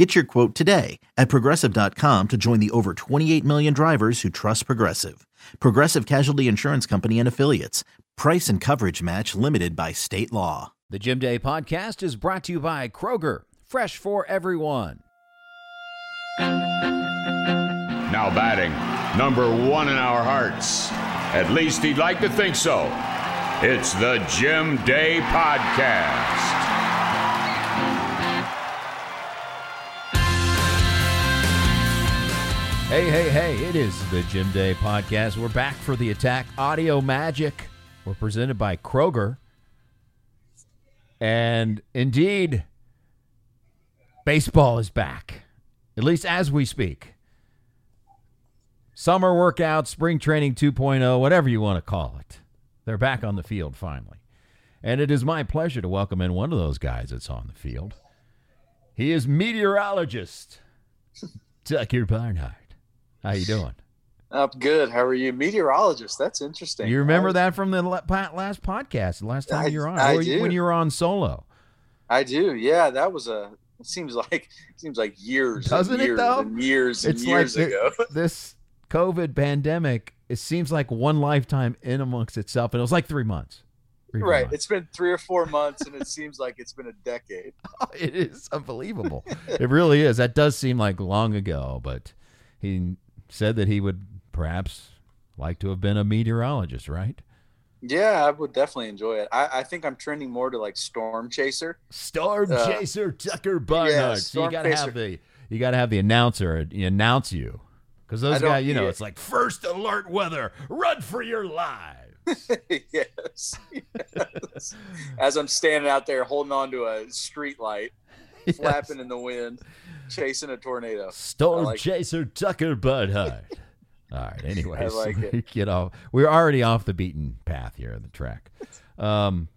Get your quote today at progressive.com to join the over 28 million drivers who trust Progressive. Progressive Casualty Insurance Company and Affiliates. Price and coverage match limited by state law. The Jim Day podcast is brought to you by Kroger, fresh for everyone. Now batting, number one in our hearts. At least he'd like to think so. It's the Jim Day Podcast. Hey, hey, hey, it is the Jim Day podcast. We're back for the attack audio magic. We're presented by Kroger. And indeed, baseball is back, at least as we speak. Summer workout, spring training 2.0, whatever you want to call it. They're back on the field finally. And it is my pleasure to welcome in one of those guys that's on the field. He is meteorologist Tucker Barnhart. How you doing? I'm good. How are you? Meteorologist. That's interesting. You remember that from the last podcast, the last time I- you were on, I do. when you were on solo. I do. Yeah, that was a. It seems like seems like years. Doesn't and it, though? And years and It's years like ago. the- this COVID pandemic. It seems like one lifetime in amongst itself, and it was like three months. Three, right. months. It's been three or four months, and it seems like it's been a decade. it is unbelievable. it really is. That does seem like long ago, but he said that he would perhaps like to have been a meteorologist, right? Yeah, I would definitely enjoy it. I, I think I'm trending more to like Storm Chaser. Storm Uh, Chaser Tucker Barnhart. yeah, so you gotta have the you gotta have the announcer announce you. Because those guys, you know, it's like first alert weather, run for your lives. yes. yes. As I'm standing out there holding on to a street light, flapping in the wind, chasing a tornado. Storm like it. Chaser Tucker Barnhart. All right. Anyways, like it. we get off. We're already off the beaten path here in the track. Um,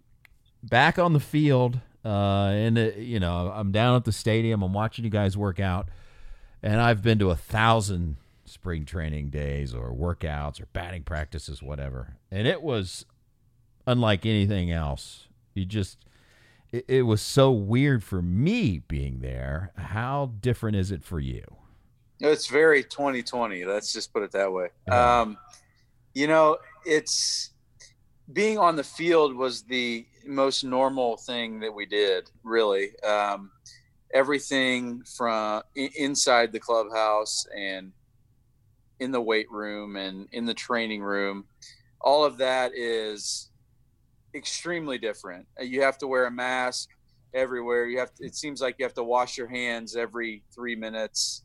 back on the field, uh, and uh, you know, I'm down at the stadium. I'm watching you guys work out, and I've been to a thousand spring training days or workouts or batting practices, whatever, and it was unlike anything else. You just. It, it was so weird for me being there. How different is it for you? It's very 2020. Let's just put it that way. Um, you know, it's being on the field was the most normal thing that we did, really. Um, everything from inside the clubhouse and in the weight room and in the training room, all of that is extremely different. Uh, You have to wear a mask everywhere. You have to, it seems like you have to wash your hands every three minutes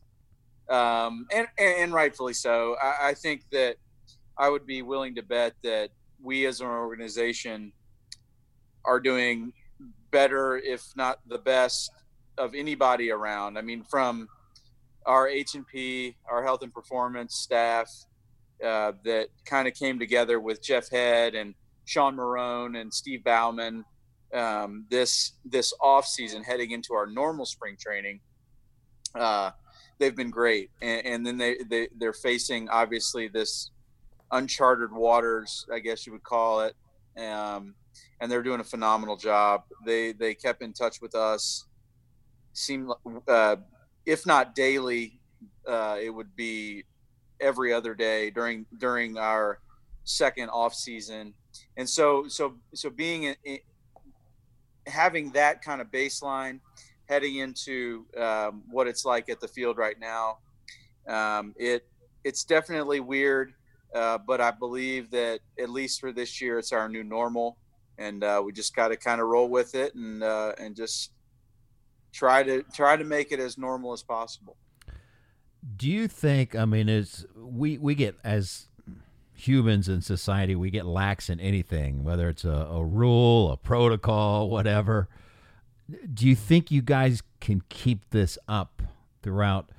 um, and, and rightfully so. I, I think that I would be willing to bet that we as an organization are doing better, if not the best, of anybody around. I mean, from our H and P, our health and performance staff uh, that kind of came together with Jeff Head and Sean Marone and Steve Bauman um, this this off season, heading into our normal spring training. Uh, they've been great. And, and then they, they they're facing obviously this uncharted waters i guess you would call it. Um, and they're doing a phenomenal job. They they kept in touch with us. Seemed uh, if not daily uh, it would be every other day during during our second off season and so so so being in, in, having that kind of baseline heading into um, what it's like at the field right now. Um, it it's definitely weird, uh, but I believe that at least for this year, it's our new normal, and uh, we just got to kind of roll with it and uh, and just try to try to make it as normal as possible. Do you think? I mean, is we we get as humans in society, we get lax in anything, whether it's a, a rule, a protocol, whatever. Do you think you guys can keep this up throughout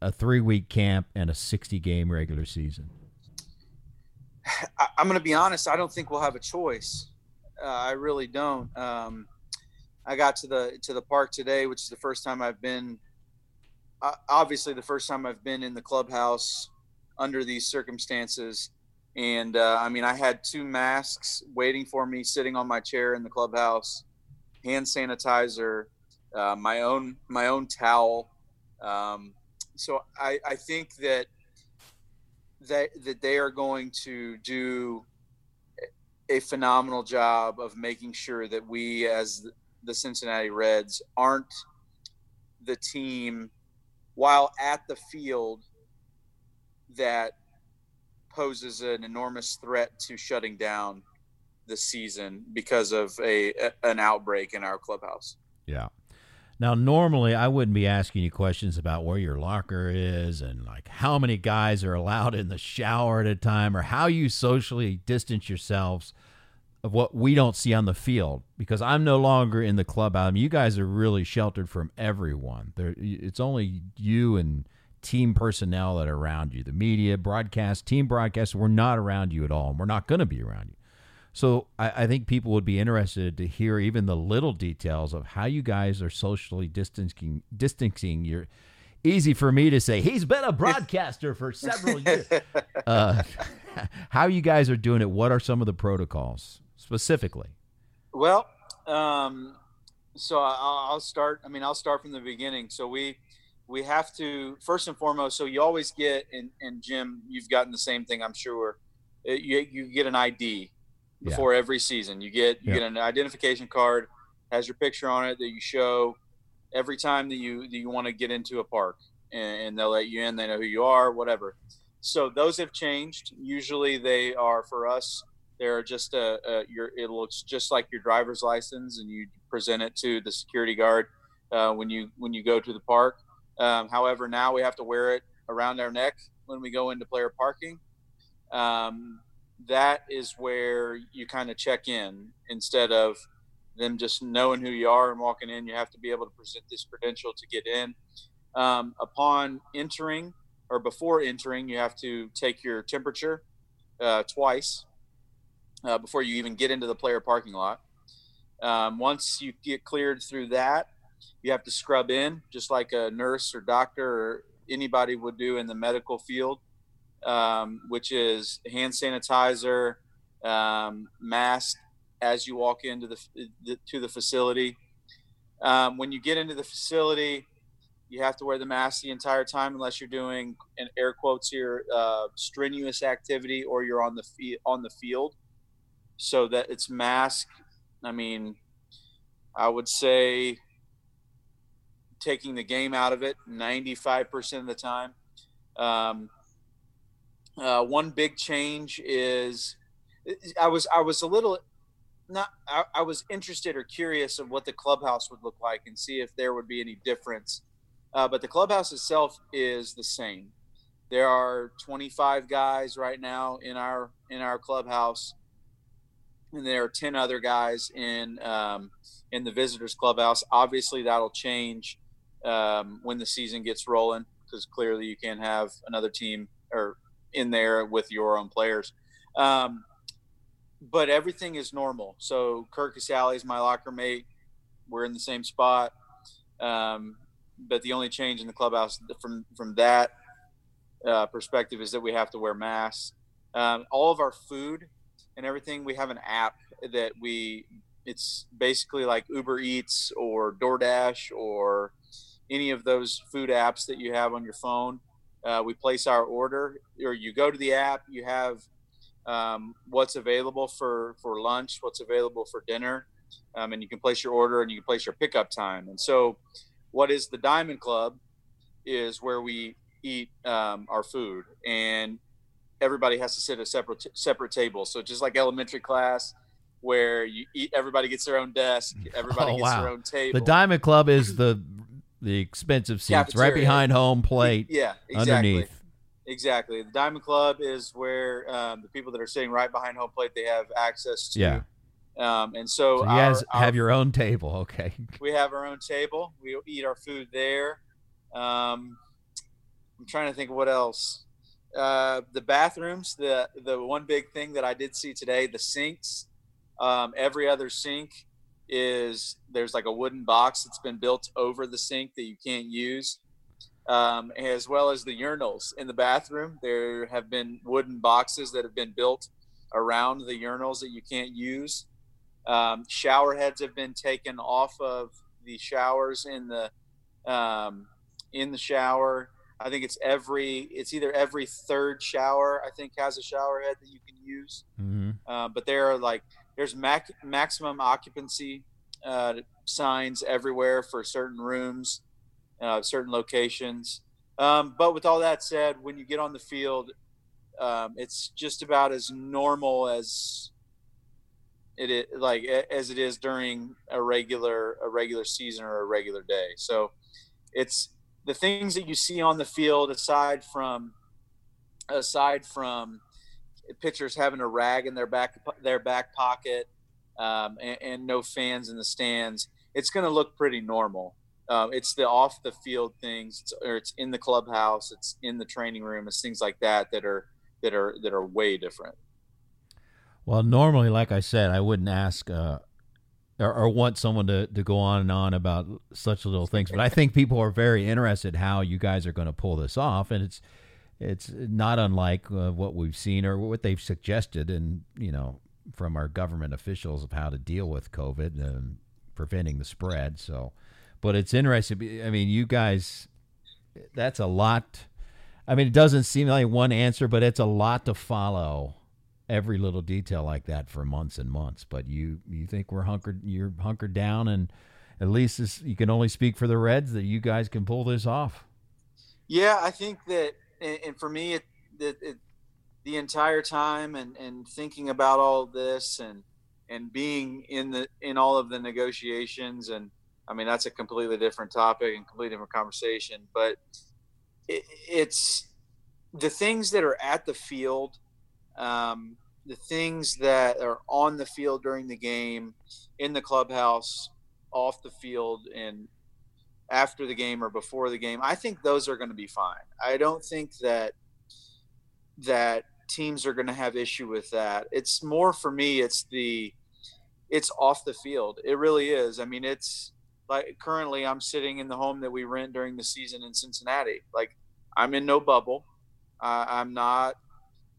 a three week camp and a 60 game regular season? I, am going to be honest. I don't think we'll have a choice. Uh, I really don't. Um, I got to the to the park today, which is the first time I've been. Uh, obviously, the first time I've been in the clubhouse under these circumstances, and uh, I mean, I had two masks waiting for me, sitting on my chair in the clubhouse, hand sanitizer, uh, my own my own towel. Um, so I, I think that that that they are going to do a phenomenal job of making sure that we as the Cincinnati Reds aren't the team while at the field that poses an enormous threat to shutting down the season because of a an outbreak in our clubhouse. Yeah. Now, normally I wouldn't be asking you questions about where your locker is and like how many guys are allowed in the shower at a time or how you socially distance yourselves of what we don't see on the field because I'm no longer in the club. I mean, you guys are really sheltered from everyone. There, it's only you and team personnel that are around you. The media, broadcast, team broadcast, we're not around you at all, and we're not going to be around you. So I, I, think people would be interested to hear even the little details of how you guys are socially distancing distancing your easy for me to say he's been a broadcaster for several years. Uh, how you guys are doing it? What are some of the protocols specifically? Well, um, so I'll, I'll start. I mean, I'll start from the beginning. So we we have to first and foremost. So you always get and and Jim, you've gotten the same thing, I'm sure. You you get an ID before yeah. every season. You get you yeah. get an identification card, has your picture on it that you show every time that you that you want to get into a park, and, and they'll let you in. They know who you are, whatever. So those have changed. Usually they are for us. They're just a, a your. It looks just like your driver's license, and you present it to the security guard uh, when you when you go to the park. Um, however, now we have to wear it around our neck when we go into player parking. Um, that is where you kind of check in instead of them just knowing who you are and walking in. You have to be able to present this credential to get in. Um, upon entering or before entering, you have to take your temperature uh, twice uh, before you even get into the player parking lot. Um, once you get cleared through that, you have to scrub in just like a nurse or doctor or anybody would do in the medical field um, which is hand sanitizer, um, mask as you walk into the, the to the facility. Um, when you get into the facility, you have to wear the mask the entire time unless you're doing in air quotes here uh, strenuous activity or you're on the on the field. So that it's mask. I mean, I would say taking the game out of it 95% of the time. Um, uh, one big change is I was I was a little not I, I, was interested or curious of what the clubhouse would look like and see if there would be any difference. Uh, but the clubhouse itself is the same. There are 25 guys right now in our in our clubhouse, and there are 10 other guys in um, in the visitors clubhouse. Obviously, that'll change um, when the season gets rolling because clearly you can't have another team or in there with your own players. Um, but everything is normal. So Curt Casali is my locker mate. We're in the same spot. Um, but the only change in the clubhouse from from that uh, perspective is that we have to wear masks. Um, all of our food and everything, we have an app that we. It's basically like Uber Eats or DoorDash or any of those food apps that you have on your phone. Uh, we place our order, or you go to the app, you have um, what's available for, for lunch, what's available for dinner, um, and you can place your order and you can place your pickup time. And so, what is the Diamond Club is where we eat um, our food, and everybody has to sit at separate separate tables. So just like elementary class, where you eat, everybody gets their own desk, everybody oh, gets wow. their own table. The Diamond Club is the the expensive seats Cafeteria. right behind home plate. Yeah, exactly. Underneath. Exactly. The Diamond Club is where um, the people that are sitting right behind home plate they have access to. Yeah. Um, and so, so you guys our, have your own table, okay? We have our own table. We eat our food there. Um, I'm trying to think of what else. uh, the bathrooms, the the one big thing that I did see today, the sinks. Um, every other sink is there's like a wooden box that's been built over the sink that you can't use, um, as well as the urinals in the bathroom. There have been wooden boxes that have been built around the urinals that you can't use. Um, shower heads have been taken off of the showers in the um, in the shower. I think it's every it's either every third shower I think has a shower head that you can use. Mm-hmm. Uh, but there are like there's mac- maximum occupancy uh, signs everywhere for certain rooms, uh, certain locations. Um, but with all that said, when you get on the field, um, it's just about as normal as it is like as it is during a regular a regular season or a regular day. So it's the things that you see on the field aside from aside from pitchers having a rag in their back their back pocket um, and, and, no fans in the stands, it's going to look pretty normal. Uh, it's the off the field things, it's, or it's in the clubhouse, it's in the training room, it's things like that that are that are that are way different. Well, normally, like I said, I wouldn't ask uh, or, or, want someone to, to go on and on about such little things, but I think people are very interested how you guys are going to pull this off, and it's it's not unlike uh, what we've seen or what they've suggested, and you know, from our government officials of how to deal with COVID and preventing the spread. So, but it's interesting. I mean, you guys, that's a lot. I mean, it doesn't seem like one answer, but it's a lot to follow every little detail like that for months and months. But you you think we're hunkered you're hunkered down, and at least this, you can only speak for the Reds that you guys can pull this off. Yeah, I think that, and for me, it, it, it the entire time and and thinking about all this and and being in the in all of the negotiations and I mean that's a completely different topic and completely different conversation, but it, it's the things that are at the field um, the things that are on the field during the game, in the clubhouse, off the field, and after the game or before the game, I think those are going to be fine. I don't think that that teams are going to have issue with that. It's more for me. It's the it's off the field. It really is. I mean, it's like currently I'm sitting in the home that we rent during the season in Cincinnati. Like I'm in no bubble. Uh, I'm not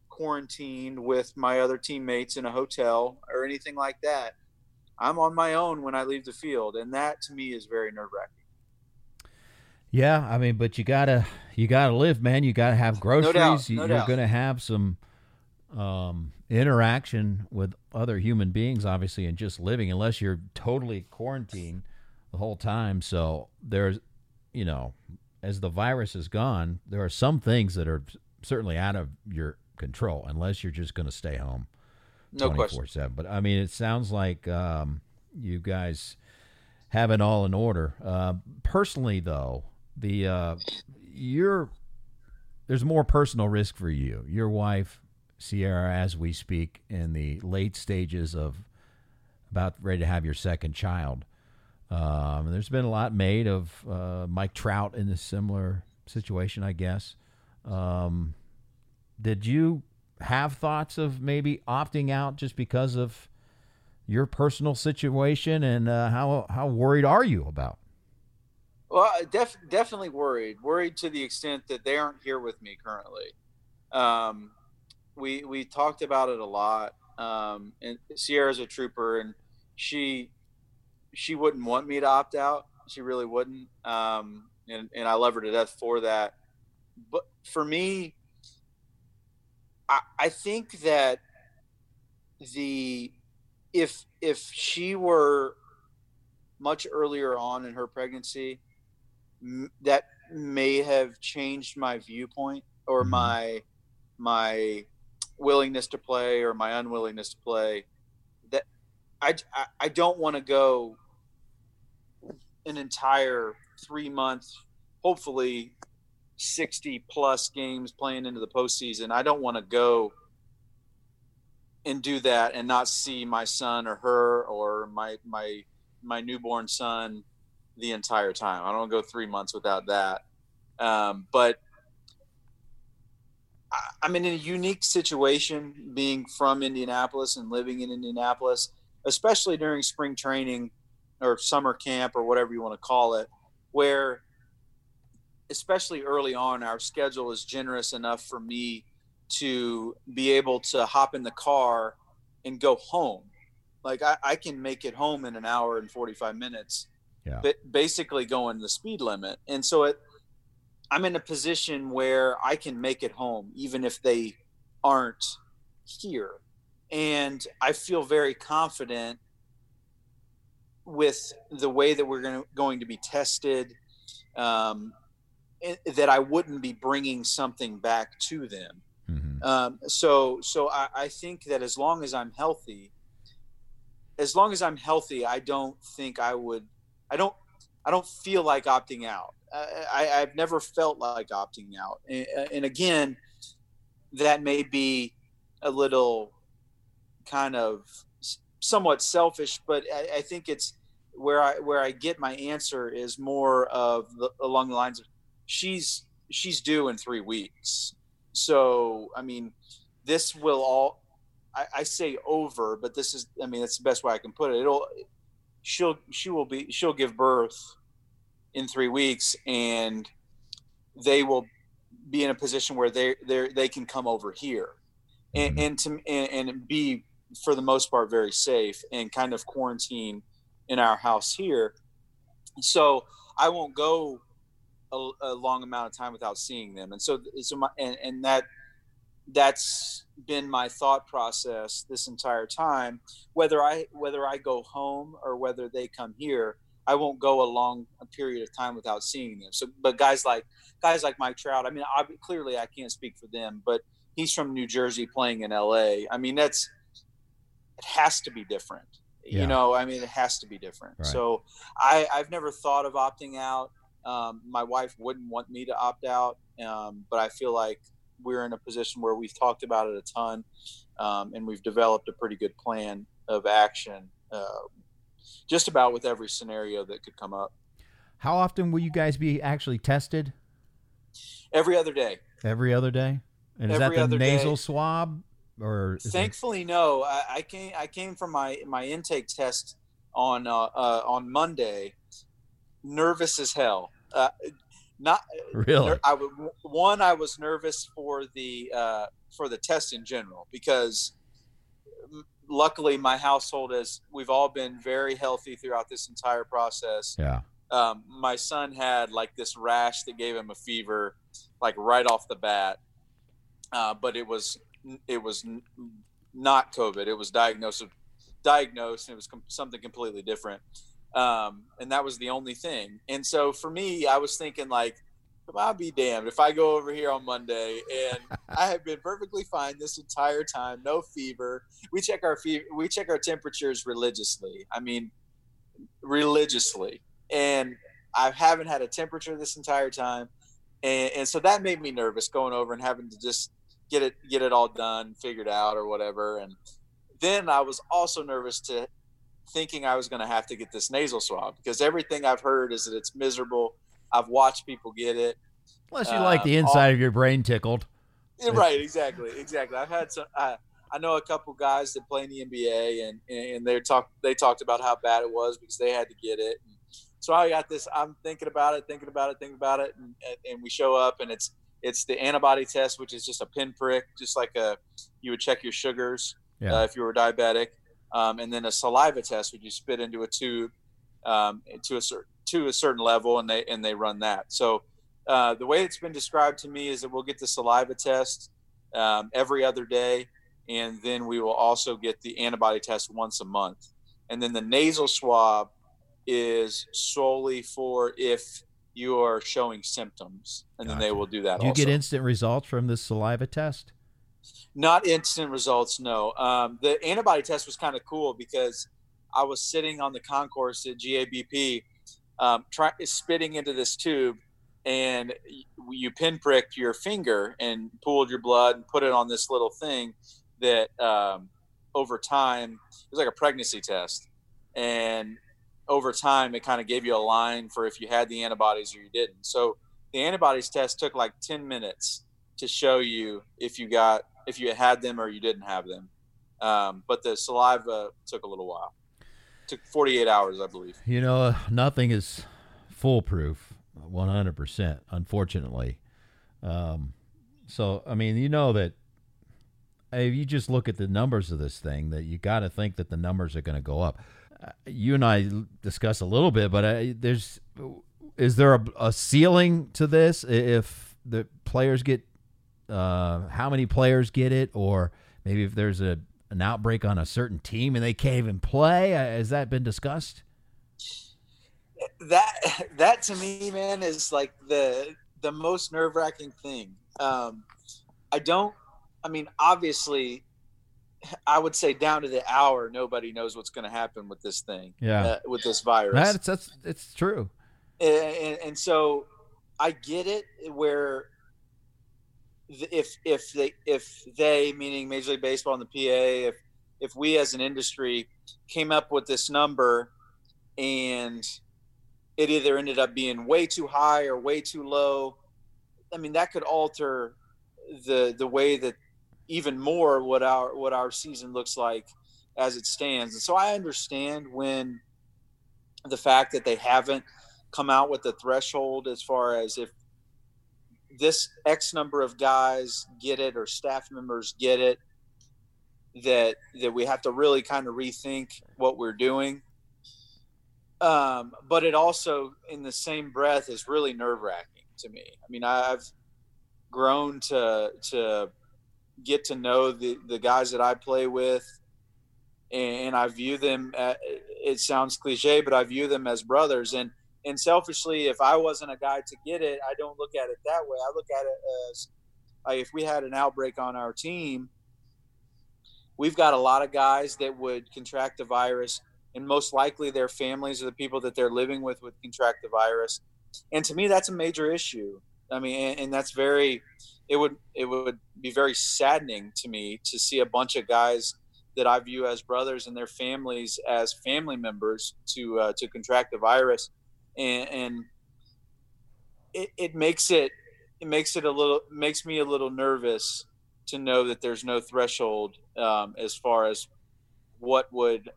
quarantined with my other teammates in a hotel or anything like that. I'm on my own when I leave the field, and that to me is very nerve wracking. Yeah, I mean, but you gotta you gotta live, man. You gotta have groceries. No doubt, no You're doubt. gonna have some um, interaction with other human beings, obviously, and just living, unless you're totally quarantined the whole time. So there's, you know, as the virus is gone, there are some things that are certainly out of your control unless you're just going to stay home no 24 7 but i mean it sounds like um, you guys have it all in order uh, personally though the uh, you're there's more personal risk for you your wife sierra as we speak in the late stages of about ready to have your second child um, there's been a lot made of uh, mike trout in a similar situation i guess um, did you have thoughts of maybe opting out just because of your personal situation and uh, how how worried are you about? Well, def- definitely worried. Worried to the extent that they aren't here with me currently. Um, we we talked about it a lot. Um, and Sierra's a trooper, and she she wouldn't want me to opt out. She really wouldn't. Um, and and I love her to death for that. But for me, I, I think that the if if she were much earlier on in her pregnancy, that may have changed my viewpoint or mm-hmm. my my willingness to play or my unwillingness to play. That I I, I don't want to go an entire three months, hopefully 60 plus games playing into the postseason. I don't want to go and do that and not see my son or her or my my my newborn son the entire time. I don't go three months without that. Um, but I'm in a unique situation being from Indianapolis and living in Indianapolis, especially during spring training or summer camp or whatever you want to call it, where especially early on, our schedule is generous enough for me to be able to hop in the car and go home. Like I, I can make it home in an hour and 45 minutes, Yeah. but basically going the speed limit. And so it, I'm in a position where I can make it home, even if they aren't here. And I feel very confident with the way that we're going to, going to be tested, um, it- that I wouldn't be bringing something back to them. Mhm. Um, so, so I, I think that as long as I'm healthy, as long as I'm healthy, I don't think I would. I don't. I don't feel like opting out. I, I've never felt like opting out. And, and again, that may be a little kind of somewhat selfish, but I, I think it's where I where I get my answer is more of the, along the lines of she's she's due in three weeks. So I mean, this will all I, I say over, but this is I mean that's the best way I can put it. It'll she'll she will be she'll give birth in three weeks and they will be in a position where they they they can come over here and, Mhm. and to and, and be for the most part very safe and kind of quarantine in our house here so i won't go a, a long amount of time without seeing them and so so my and, and that that's been my thought process this entire time. Whether i whether i go home or whether they come here i won't go a long period of time without seeing them. So but guys like guys like mike trout i mean I, clearly i can't speak for them but he's from new jersey playing in la i mean that's it has to be different. Yeah. you know i mean it has to be different. Right. so i i've never thought of opting out. Um, my wife wouldn't want me to opt out um, but i feel like we're in a position where we've talked about it a ton um, and we've developed a pretty good plan of action uh, just about with every scenario that could come up How often will you guys be actually tested? every other day Every other day? And is Every that the other nasal day. swab or is Thankfully, no. I, I came. I came from my my intake test on uh, uh, on Monday, nervous as hell. Uh, not really? I would, one. I was nervous for the uh, for the test in general because luckily my household is we've all been very healthy throughout this entire process. Yeah. um, my son had like this rash that gave him a fever, like right off the bat. Uh, but it was it was not COVID. It was diagnosed diagnosed, and it was com- something completely different. Um, and that was the only thing. And so for me, I was thinking like, I'll be damned if I go over here on Monday and I have been perfectly fine this entire time, no fever. We check our fever, we check our temperatures religiously. I mean, religiously and I haven't had a temperature this entire time, and, and so that made me nervous going over and having to just get it get it all done, figured out, or whatever. And then I was also nervous to thinking I was going to have to get this nasal swab because everything I've heard is that it's miserable. I've watched people get it. Unless you like the Um, inside of your brain tickled. Right, exactly, exactly. I've had some. I, I know a couple guys that play in the NBA, and and they talked they talked about how bad it was because they had to get it. And so I got this. I'm thinking about it, thinking about it, thinking about it, and, and we show up, and it's it's the antibody test, which is just a pinprick, just like a you would check your sugars Yeah. uh, if you were diabetic, um, and then a saliva test, which you spit into a tube um, to a certain to a certain level, and they and they run that. So uh, the way it's been described to me is that we'll get the saliva test um, every other day, and then we will also get the antibody test once a month, and then the nasal swab is solely for if you are showing symptoms, and then they will do that. Do you also. get instant results from this saliva test? Not instant results, no. Um, the antibody test was kind of cool because I was sitting on the concourse at GABP, um, try, spitting into this tube, and you pinpricked your finger and pooled your blood and put it on this little thing that um, over time it was like a pregnancy test, and over time it kind of gave you a line for if you had the antibodies or you didn't. So the antibodies test took like ten minutes to show you if you got if you had them or you didn't have them. Um, but the saliva took a little while. It took 48 hours, I believe. You know, nothing is foolproof, 100%, unfortunately. Um, so, I mean, you know that if you just look at the numbers of this thing, that you got to think that the numbers are going to go up. Uh, you and I discuss a little bit, but uh, there's is there a, a, ceiling to this if the players get uh, how many players get it, or maybe if there's a an outbreak on a certain team and they can't even play? Uh, has that been discussed? That that to me, man, is like the the most nerve wracking thing. Um, I don't. I mean, obviously, I would say down to the hour, nobody knows what's going to happen with this thing. Yeah, uh, with this virus. That's that's it's true. And, and so I get it where if if they if they meaning Major League Baseball and the PA if if we as an industry came up with this number and it either ended up being way too high or way too low i mean that could alter the the way that even more what our what our season looks like as it stands. And so i understand when the fact that they haven't come out with the threshold as far as if this X number of guys get it or staff members get it, that that we have to really kind of rethink what we're doing. Um, but it also, in the same breath, is really nerve wracking to me. I mean, I've grown to to get to know the the guys that I play with, and I view them. At, it sounds cliche, but I view them as brothers, and and selfishly, if I wasn't a guy to get it, I don't look at it that way. I look at it as like if we had an outbreak on our team, we've got a lot of guys that would contract the virus, and most likely their families or the people that they're living with would contract the virus. And to me, that's a major issue. I mean, and, and that's very, it would it would be very saddening to me to see a bunch of guys that I view as brothers and their families as family members to uh, to contract the virus and, and it, it makes it it makes it a little makes me a little nervous to know that there's no threshold um, as far as what would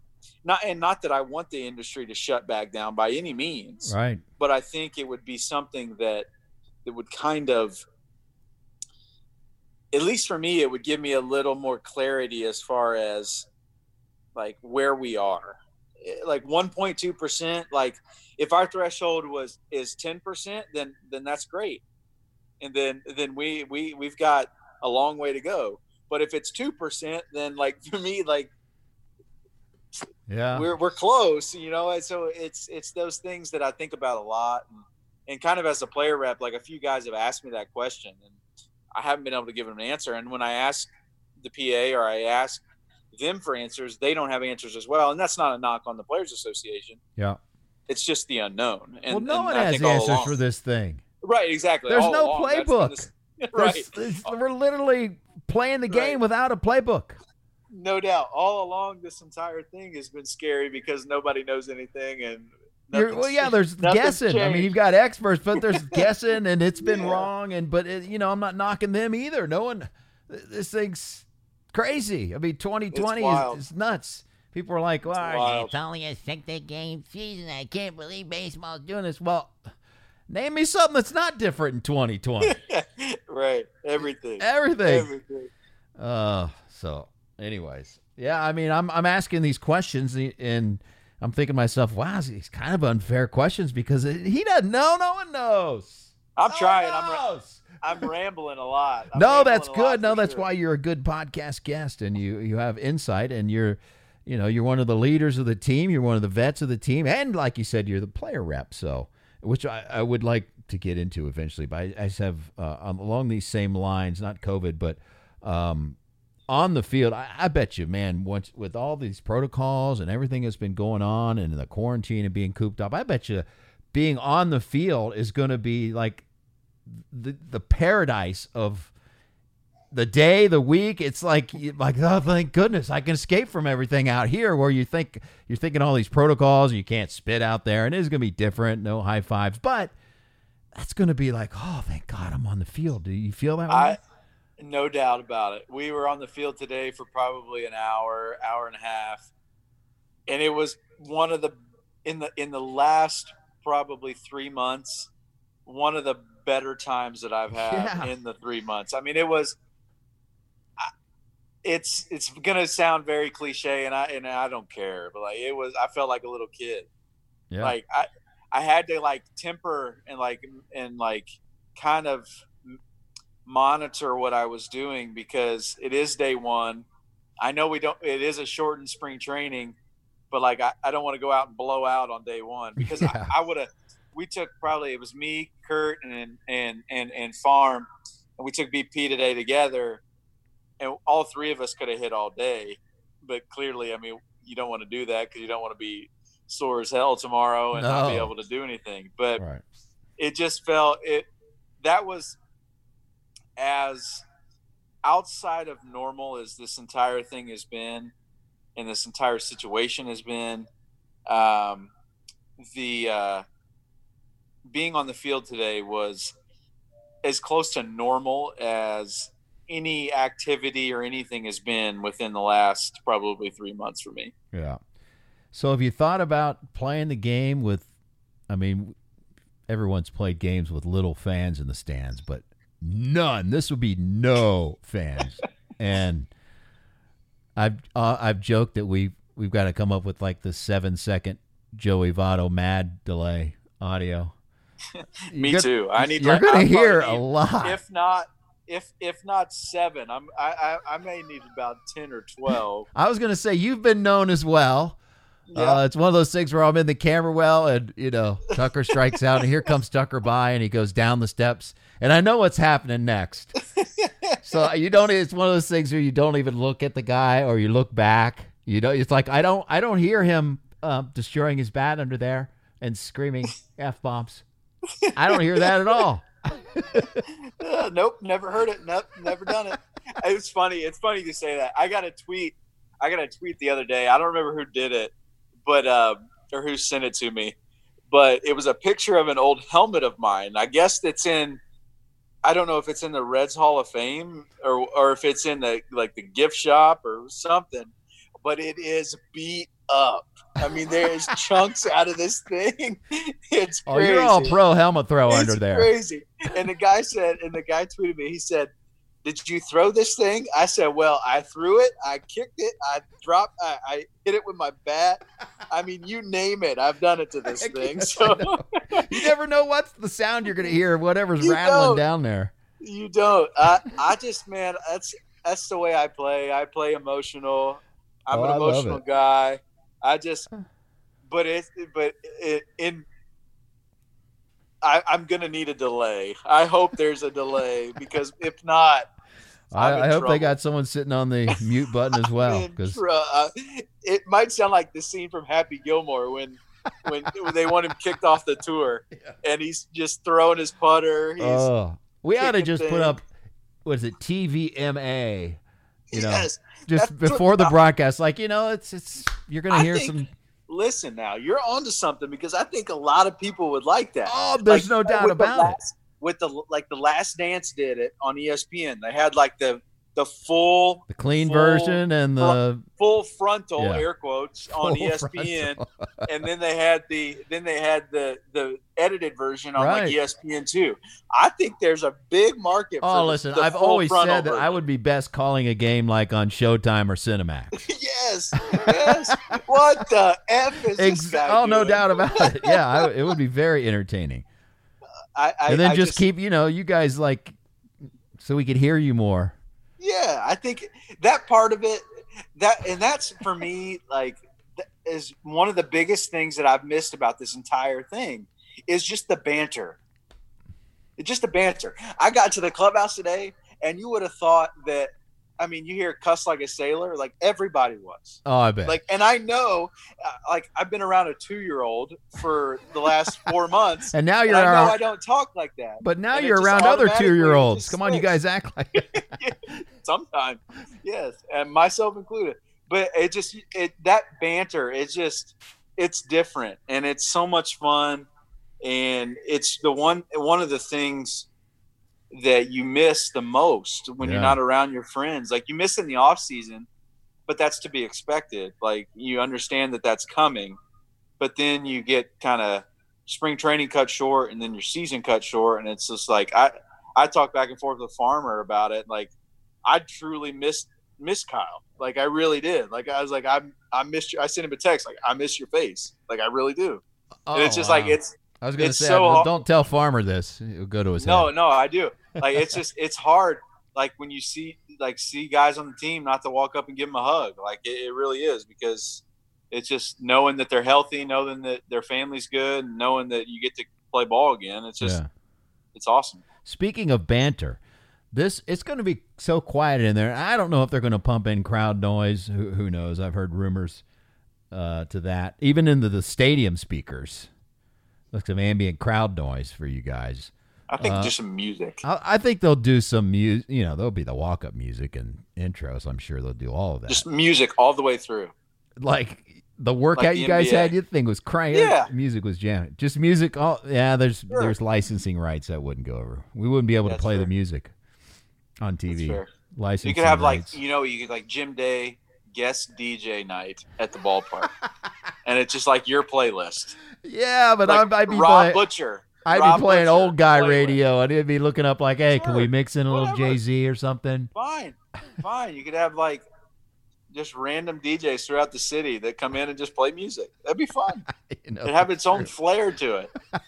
not and not that I want the industry to shut back down by any means, right? But I think it would be something that that would kind of, at least for me, it would give me a little more clarity as far as like where we are like 1.2 percent like if our threshold was is 10 percent then then that's great and then then we we we've got a long way to go but if it's 2 percent then like for me like yeah we're, we're close you know and so it's it's those things that i think about a lot and, and kind of as a player rep like a few guys have asked me that question and i haven't been able to give them an answer and when i ask the pa or i ask them for answers, they don't have answers as well. And that's not a knock on the Players Association. Yeah. It's just the unknown. And, well, no one has answers along, for this thing. Right, exactly. There's all no along, playbook. right. There's, there's, we're literally playing the game right. without a playbook. No doubt. All along, this entire thing has been scary because nobody knows anything and well, yeah, there's guessing. Changed. I mean, you've got experts, but there's guessing, and it's been yeah. wrong. And but it, you know, I'm not knocking them either. No one, this thing's crazy. I mean, 2020 is, is, nuts. People are like, well, it's, only a 60 game season. I can't believe baseball's doing this. Well, name me something that's not different in 2020. right. Everything. Everything. Everything. Uh, so, anyways, yeah, I mean, I'm, I'm asking these questions and I'm thinking to myself, wow, these kind of unfair questions because he doesn't know. No one knows. I'm no trying. I'm, I'm rambling a lot. I'm no, that's good. No, that's sure. why you're a good podcast guest and you you have insight and you're you know, you're one of the leaders of the team, you're one of the vets of the team and like you said you're the player rep, so which I, I would like to get into eventually, but I, I just have uh, um, along these same lines, not COVID, but um, on the field, I, I, bet you, man, once with all these protocols and everything that's been going on and the quarantine and being cooped up, I bet you being on the field is going to be like the the paradise of the day, the week. It's like like oh thank goodness I can escape from everything out here where you think you're thinking all these protocols and you can't spit out there and it is gonna be different, no high fives, but that's gonna be like oh thank God I'm on the field. Do you feel that way? I No doubt about it. We were on the field today for probably an hour, hour and a half, and it was one of the in the in the last probably three months, one of the better times that I've had Yeah. in the three months. I mean, it was. It's it's gonna sound very cliche, and I and I don't care, but like it was, I felt like a little kid. Yeah. Like I, I had to like temper and like and like kind of monitor what I was doing because it is day one. I know we don't. It is a shortened spring training, but like I, I don't want to go out and blow out on day one because Yeah. I, I would have. We took probably it was me, Curt, and and and and Farm, and we took BP today together, and all three of us could have hit all day, but clearly, I mean, you don't want to do that because you don't want to be sore as hell tomorrow and not be able to do anything. But right. it just felt it that was as outside of normal as this entire thing has been and this entire situation has been um, the uh, being on the field today was as close to normal as any activity or anything has been within the last probably three months for me Yeah. So have you thought about playing the game with I mean everyone's played games with little fans in the stands, but none. This would be no fans. and I've uh, I've joked that we we've got to come up with like the 7 second Joey Votto mad delay audio. me You're- too i need You're like, going I to hear a lot. if not if if not seven i'm i i, I may need about 10 or 12 I was going to say you've been known as well. yeah Uh, it's one of those things where I'm in the camera well, and you know Tucker strikes out, and here comes Tucker by, and he goes down the steps, and I know what's happening next. so you don't. It's one of those things where you don't even look at the guy, or you look back. You know, it's like I don't. I don't hear him uh, destroying his bat under there and screaming f bombs. I don't hear that at all. Uh, nope never heard it. Nope never done it. It's funny. It's funny you say that. I got a tweet. I got a tweet the other day. I don't remember who did it but um or who sent it to me but it was a picture of an old helmet of mine. I guess it's in i don't know if it's in the reds hall of fame or or if it's in the like the gift shop or something but it is beat up i mean there's chunks out of this thing it's Oh, crazy you're all pro helmet throw it's under there. Crazy. And the guy said, and the guy tweeted me. He said, "Did you throw this thing?" I said, "Well, I threw it. I kicked it. I dropped. I, I hit it with my bat. I mean, you name it. I've done it to this thing. So you never know what's the sound you're going to hear. Whatever's You rattling don't. down there. you don't. I, I just, man, that's that's the way I play. I play emotional. I'm Oh, an emotional guy. I just, but it, but it, in. I, I'm gonna need a delay. I hope there's a delay because if not, I'm I, hope trouble. they got someone sitting on the mute button as well. Because tr- uh, it might sound like the scene from Happy Gilmore when when, when they want him kicked off the tour and he's just throwing his putter. He's oh, we ought to kicking just put up what is it TVMA? You know, yes. just that's before the I- broadcast. Like you know, it's it's you're gonna I hear think- some. Listen now, you're onto something because I think a lot of people would like that. Oh, there's Like, no doubt about it. With the like the Last Dance did it on ESPN. They had like the the full The clean full version and the full frontal Yeah. air quotes on full ESPN. and then they had the then they had the the edited version on Right. like ESPN2. I think there's a big market. Oh, for Oh, listen, the I've always said that I would be best calling a game like on Showtime or Cinemax. yes, yes. what the f is this Ex- guy oh, no doubt about it. Yeah, I, it would be very entertaining. I, I, and then I just, keep, you know, you guys like, so we could hear you more. Yeah, I think that part of it, that and that's for me like is one of the biggest things that I've missed about this entire thing is just the banter. Just the banter. I got to the clubhouse today, and you would have thought that. I mean, you hear "cuss like a sailor," like everybody was. Oh, I bet. Like, and I know, uh, like, I've been around a two-year-old for the last four months, and now you're I know I don't talk like that. but now and you're around other two year olds. Come on, you guys act like sometimes yes and myself included but it just it that banter it's just it's different and it's so much fun and it's the one one of the things that you miss the most when Yeah. you're not around your friends. Like you miss in the off season, but that's to be expected. Like you understand that that's coming, but then you get kind of spring training cut short and then your season cut short, and it's just like I I talk back and forth with Farmer about it. Like I truly missed miss Kyle. Like I really did. Like I was like I I missed you. I sent him a text like I miss your face. Like I really do. Oh, and it's oh, just like it's I was gonna say, so don't tell Farmer this. It'll go to his head. no head. no I do. Like it's just it's hard. Like when you see like see guys on the team not to walk up and give them a hug. Like it, it really is because it's just knowing that they're healthy, knowing that their family's good, and knowing that you get to play ball again. It's just Yeah. it's awesome. Speaking of banter, this it's going to be so quiet in there. I don't know if they're going to pump in crowd noise. Who, who knows? I've heard rumors uh, to that. Even into the stadium speakers, looks like some ambient crowd noise for you guys. I think Uh, just some music. I, I think they'll do some music. You know, there'll be the walk up music and intros. I'm sure they'll do all of that. Just music all the way through. like the workout Like the you guys NBA. had, you think was crying. Yeah. music was jamming. Just music. All yeah. There's Sure. there's licensing rights that wouldn't go over. We wouldn't be able to That's play the music on TV. fair. Licensing You could have rights. like you know you could like Jim Day guest DJ night at the ballpark, and it's just like your playlist. yeah, but Like I'd be Rob. Butcher. I'd Rob be playing old guy playlist. radio, and it'd be looking up like, "Hey, can we mix in a little Jay Z or something?" Fine, fine. You could have like just random DJs throughout the city that come in and just play music. That'd be fun. You know, It'd have its own flair to it.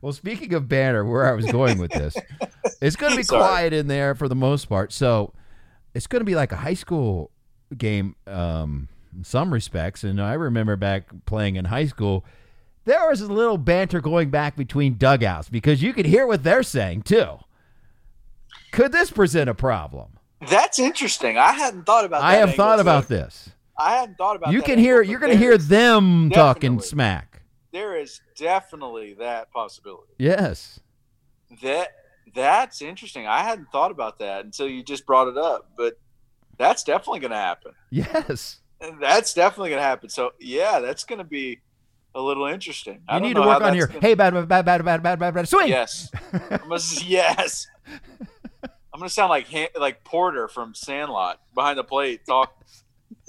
Well, speaking of banner, where I was going with this, it's going to be Sorry. quiet in there for the most part. So it's going to be like a high school game um, in some respects. And I remember back playing in high school, there was a little banter going back between dugouts because you could hear what they're saying too. Could this present a problem? That's interesting. I hadn't thought about. That I have angle, thought so about this. I hadn't thought about. You that can hear. angle, You're going to hear them talking smack. There is definitely that possibility. Yes. That that's interesting. I hadn't thought about that until you just brought it up, but that's definitely going to happen. Yes. That's definitely going to happen. So yeah, that's going to be a little interesting. You need to work on your gonna... hey bad bad bad bad bad bad bad swing. Yes, I'm gonna, yes. I'm gonna sound like like Porter from Sandlot behind the plate talk.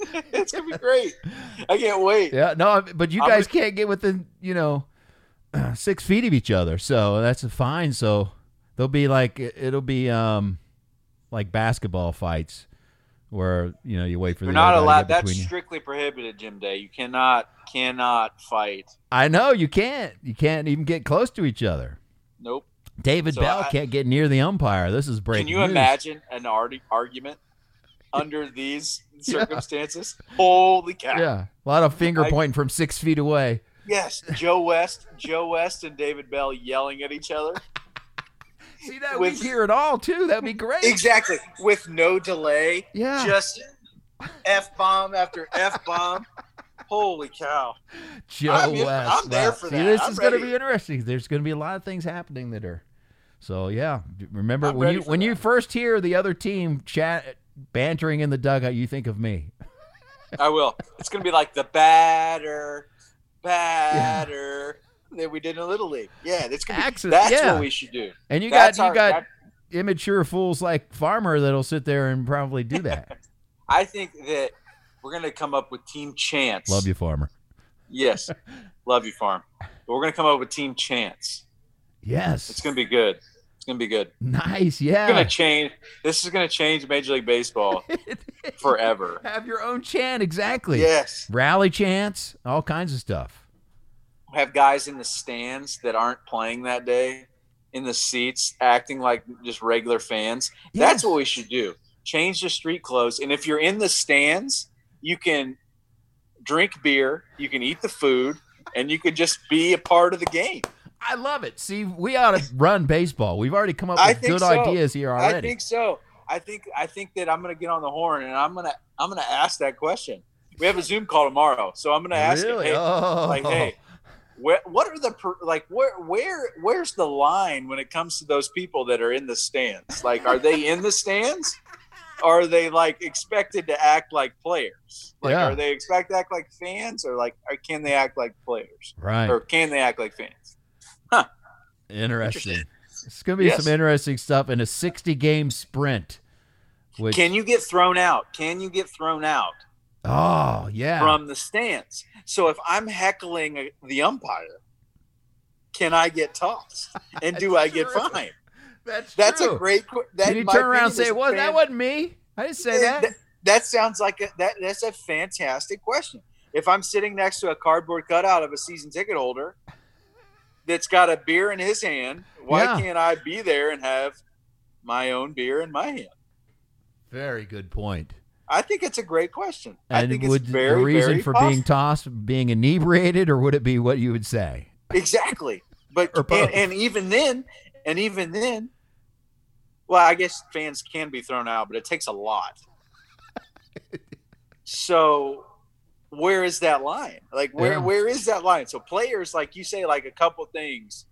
it's gonna be great. I can't wait. Yeah, no, but you guys I'm... can't get within you know six feet of each other, so that's fine. So they'll be like it'll be um like basketball fights where you know you wait for You're the not other guy to allowed. That's you. strictly prohibited, Jim Day. You cannot cannot fight. I know you can't. You can't even get close to each other. Nope. David So Bell I- can't get near the umpire. This is breaking. Can you news. imagine an arti- argument under these circumstances? Holy cow! Yeah, a lot of finger I- pointing from six feet away. Yes, Joe West, Joe West, and David Bell yelling at each other. See that With- we hear it all too. That'd be great. Exactly, with no delay. Yeah. Just f bomb after f bomb. Holy cow! Joe I'm West. I'm there for See, that. this I'm is going to be interesting. There's going to be a lot of things happening that are. So yeah, remember I'm when you when you first hear the other team chat bantering in the dugout, you think of me. I will. It's gonna be like the batter, batter that we did in Little League. Yeah, that's gonna be. That's yeah. what we should do. And you That's got you got that- immature fools like Farmer that'll sit there and probably do that. I think that we're gonna come up with team chance. Love you, Farmer. Yes, love you, farm. But we're gonna come up with team chance. Yes. It's gonna be good. It's gonna be good. nice. It's Yeah. gonna change. This is gonna change Major League Baseball forever. Have your own chant exactly. Yes. Rally chants, all kinds of stuff. Have guys in the stands that aren't playing that day in the seats acting like just regular fans. Yes. That's what we should do. Change the street clothes. And if you're in the stands, you can drink beer, you can eat the food, and you could just be a part of the game. I love it. See, we ought to run baseball. We've already come up with good so. ideas here already. I think so. I think I think that I'm gonna get on the horn and I'm gonna I'm gonna ask that question. We have a Zoom call tomorrow, so I'm gonna ask really? it. Hey, oh. like, hey, where, what are the like where where where's the line when it comes to those people that are in the stands? Like, are they in the stands? Are they like expected to act like players? Like, Yeah. are they expected to act like fans, or like, or can they act like players, right. or can they act like fans? Interesting. It's going to be Yes. some interesting stuff in a 60 game sprint. Which, Can you get thrown out? Can you get thrown out Oh, yeah. from the stance? So if I'm heckling the umpire, can I get tossed? And do I get true. fined? That's That's true. a great. qu- That Can you turn around and say, a "What? That wasn't me. I didn't say that." that, that sounds like a, that. That's a fantastic question. If I'm sitting next to a cardboard cutout of a season ticket holder that's got a beer in his hand, why Yeah. can't I be there and have my own beer in my hand? Very good point. I think it's a great question. I And think it's would very, the reason very for possible. being tossed being inebriated, or would it be what you would say? exactly. But and, and even then, and even then, well, I guess fans can be thrown out, but it takes a lot. so, where is that line? Like, where Yeah. where is that line? So, players, like you say, like a couple things,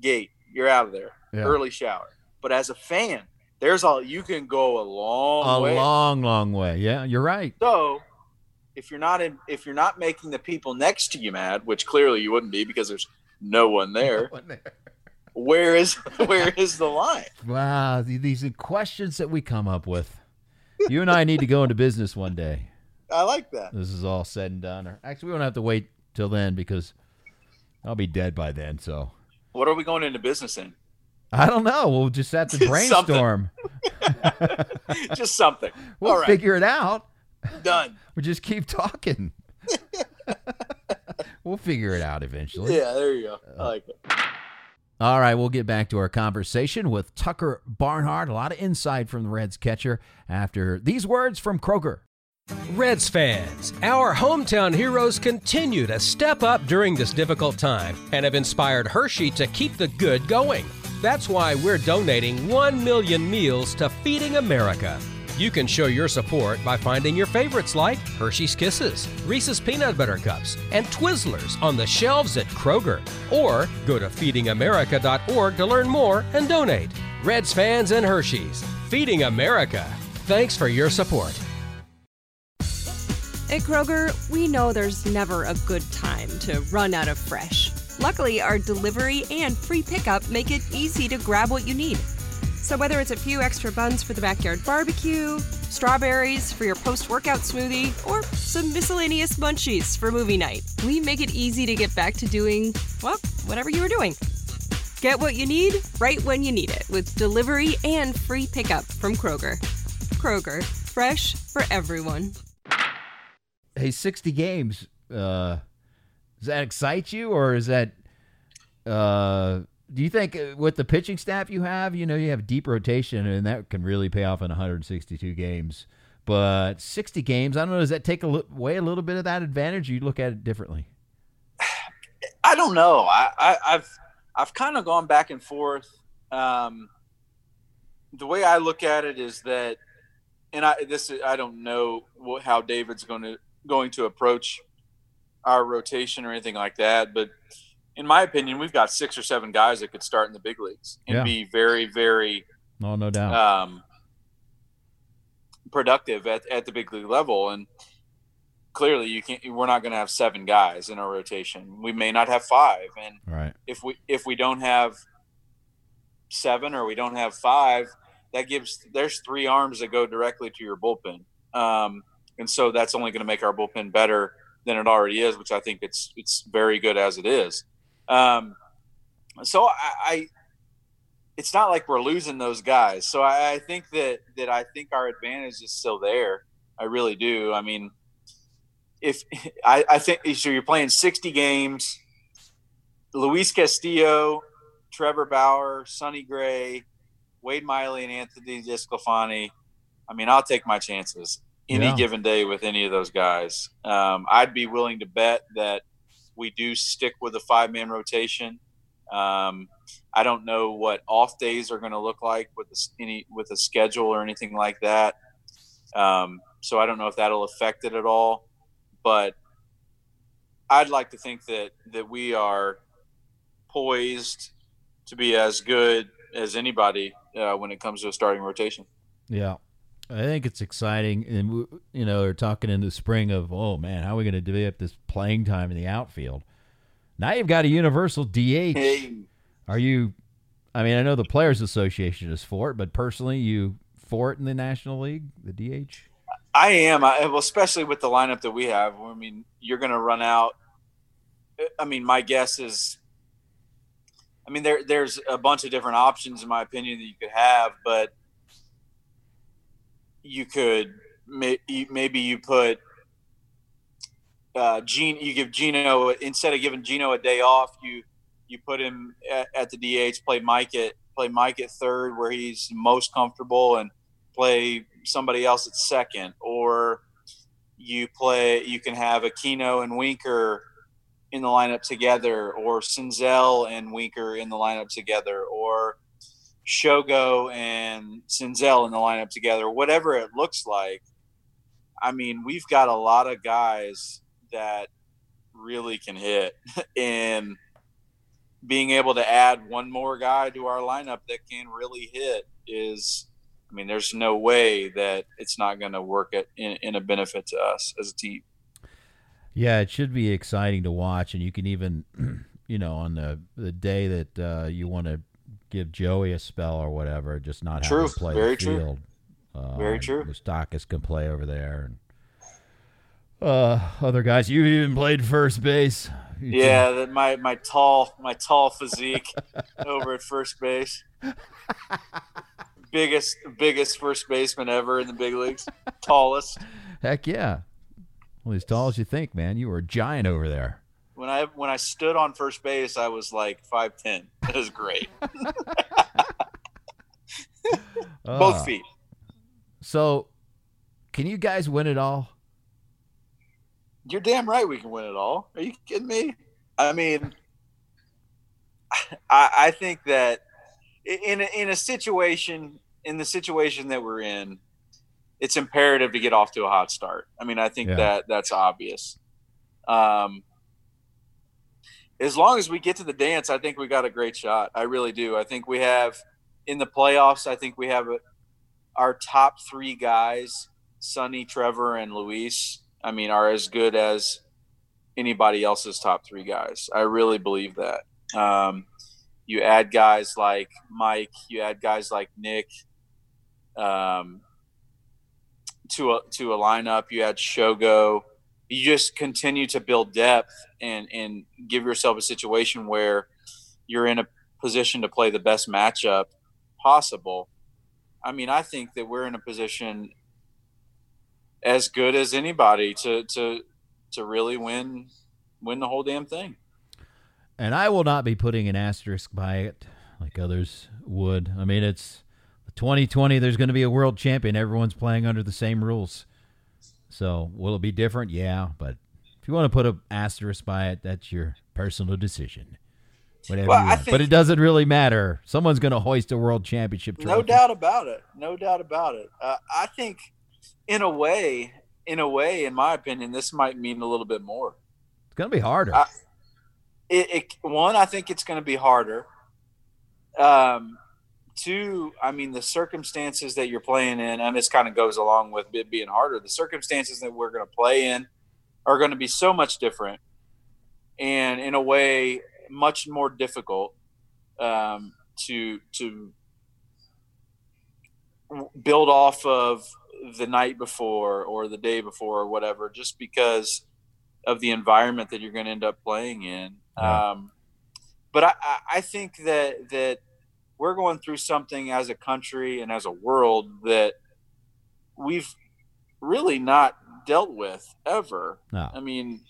gate, you're out of there. Yeah. Early shower. But as a fan, there's all you can go a long A way. long, long way. Yeah, you're right. So, if you're not in, if you're not making the people next to you mad, which clearly you wouldn't be because there's no one there, where is where is the line? Wow, these are questions that we come up with. You and I need to go into business one day. I like that. This is all said and done. Or actually, we don't have to wait till then because I'll be dead by then. So What are we going into business in? I don't know. We'll just have to Something. brainstorm. Just something. We'll All right, figure it out. done. We just keep talking. we'll figure it out eventually. Yeah, there you go. I like it. All right, we'll get back to our conversation with Tucker Barnhart. A lot of insight from the Reds catcher after these words from Kroger. Reds fans, our hometown heroes continue to step up during this difficult time and have inspired Hershey to keep the good going. That's why we're donating 1 million meals to Feeding America. You can show your support by finding your favorites like Hershey's Kisses, Reese's Peanut Butter Cups, and Twizzlers on the shelves at Kroger. Or go to feedingamerica.org to learn more and donate. Reds fans and Hershey's, Feeding America. Thanks for your support. At Kroger, we know there's never a good time to run out of fresh. Luckily, our delivery and free pickup make it easy to grab what you need. So, whether it's a few extra buns for the backyard barbecue, strawberries for your post workout smoothie, or some miscellaneous munchies for movie night, we make it easy to get back to doing, well, whatever you were doing. Get what you need right when you need it with delivery and free pickup from Kroger. Kroger, fresh for everyone. Hey, 60 games. Uh, does that excite you, or is that? Uh, do you think uh, with the pitching staff you have, you know, you have deep rotation, and that can really pay off in 162 games? But 60 games, I don't know. Does that take away a little bit of that advantage? You look at it differently. I don't know. I, I, I've I've kind of gone back and forth. Um, the way I look at it is that, and I this is, I don't know how David's going to going to approach our rotation or anything like that, but in my opinion, we've got six or seven guys that could start in the big leagues and Yeah. be very very No, no doubt. um, productive at, at the big league level. And clearly, you can't. We're not going to have seven guys in our rotation. We may not have five, and right. if we if we don't have seven or we don't have five, that gives there's three arms that go directly to your bullpen, um, and so that's only going to make our bullpen better than it already is, which I think it's it's very good as it is. Um, so I, I it's not like we're losing those guys. So I, I think that that I think our advantage is still there. I really do. I mean, if I, I think so, you're playing 60 games. Luis Castillo, Trevor Bauer, Sonny Gray, Wade Miley, and Anthony DeSclafani. I mean, I'll take my chances any Yeah. given day with any of those guys. Um, I'd be willing to bet that we do stick with a five man rotation. Um, I don't know what off days are going to look like with the, any with a schedule or anything like that. Um, so I don't know if that'll affect it at all. But I'd like to think that that we are poised to be as good as anybody uh, when it comes to a starting rotation. Yeah. I think it's exciting. And, you know, they're talking in the spring of, oh, man, how are we going to develop this playing time in the outfield? Now you've got a universal DH. Hey, Are you, I mean, I know the Players Association is for it, but personally, you for it in the National League, the DH? I am, I, well, especially with the lineup that we have. I mean, you're going to run out. I mean, my guess is, I mean, there there's a bunch of different options, in my opinion, that you could have, but you could maybe you put uh, Gene, you give Gino instead of giving Gino a day off, you you put him at, at the DH, play Mike at play Mike at third where he's most comfortable, and play somebody else at second, or you play you can have Aquino and Winker in the lineup together, or Senzel and Winker in the lineup together, or Shogo and Senzel in the lineup together, whatever it looks like. I mean, we've got a lot of guys that really can hit, and being able to add one more guy to our lineup that can really hit is, I mean, there's no way that it's not going to work in, in a benefit to us as a team. Yeah, it should be exciting to watch, and you can even, you know, on the the day that uh, you want to give Joey a spell or whatever, just not true. have to play Very the field. True. Uh, Very true. Moustakas can play over there, and uh, other guys. You even played first base. You yeah, that my my tall my tall physique over at first base. biggest biggest first baseman ever in the big leagues. Tallest. Heck yeah. Well, as tall as you think, man. You were a giant over there. When I when I stood on first base, I was like five ten. It was great. Both uh, feet. So, can you guys win it all? You're damn right we can win it all. Are you kidding me? I mean, I, I think that in a, in a situation in the situation that we're in, it's imperative to get off to a hot start. I mean, I think yeah. that that's obvious. Um, as long as we get to the dance, I think we got a great shot. I really do. I think we have in the playoffs. I think we have a, our top three guys: Sonny, Trevor, and Luis. I mean, are as good as anybody else's top three guys. I really believe that. Um, you add guys like Mike, you add guys like Nick um, to a to a lineup. You add Shogo. You just continue to build depth and and give yourself a situation where you're in a position to play the best matchup possible. I mean, I think that we're in a position as good as anybody to to to really win win the whole damn thing. And I will not be putting an asterisk by it like others would. I mean, it's 2020. There's going to be a world champion. Everyone's playing under the same rules. So will it be different? Yeah, but if you want to put an asterisk by it, that's your personal decision. Whatever well, you want. but it doesn't really matter. Someone's going to hoist a world championship trophy. No doubt about it. No doubt about it. Uh, I think in a way, in a way, in my opinion, this might mean a little bit more. It's going to be harder. I, it, it, one, I think it's going to be harder. Um, two, I mean, the circumstances that you're playing in, and this kind of goes along with it being harder. The circumstances that we're going to play in are going to be so much different, and in a way, much more difficult um, to to build off of the night before or the day before or whatever, just because of the environment that you're going to end up playing in. Yeah. Um, but I, I think that that we're going through something as a country and as a world that we've really not dealt with ever. No. I mean,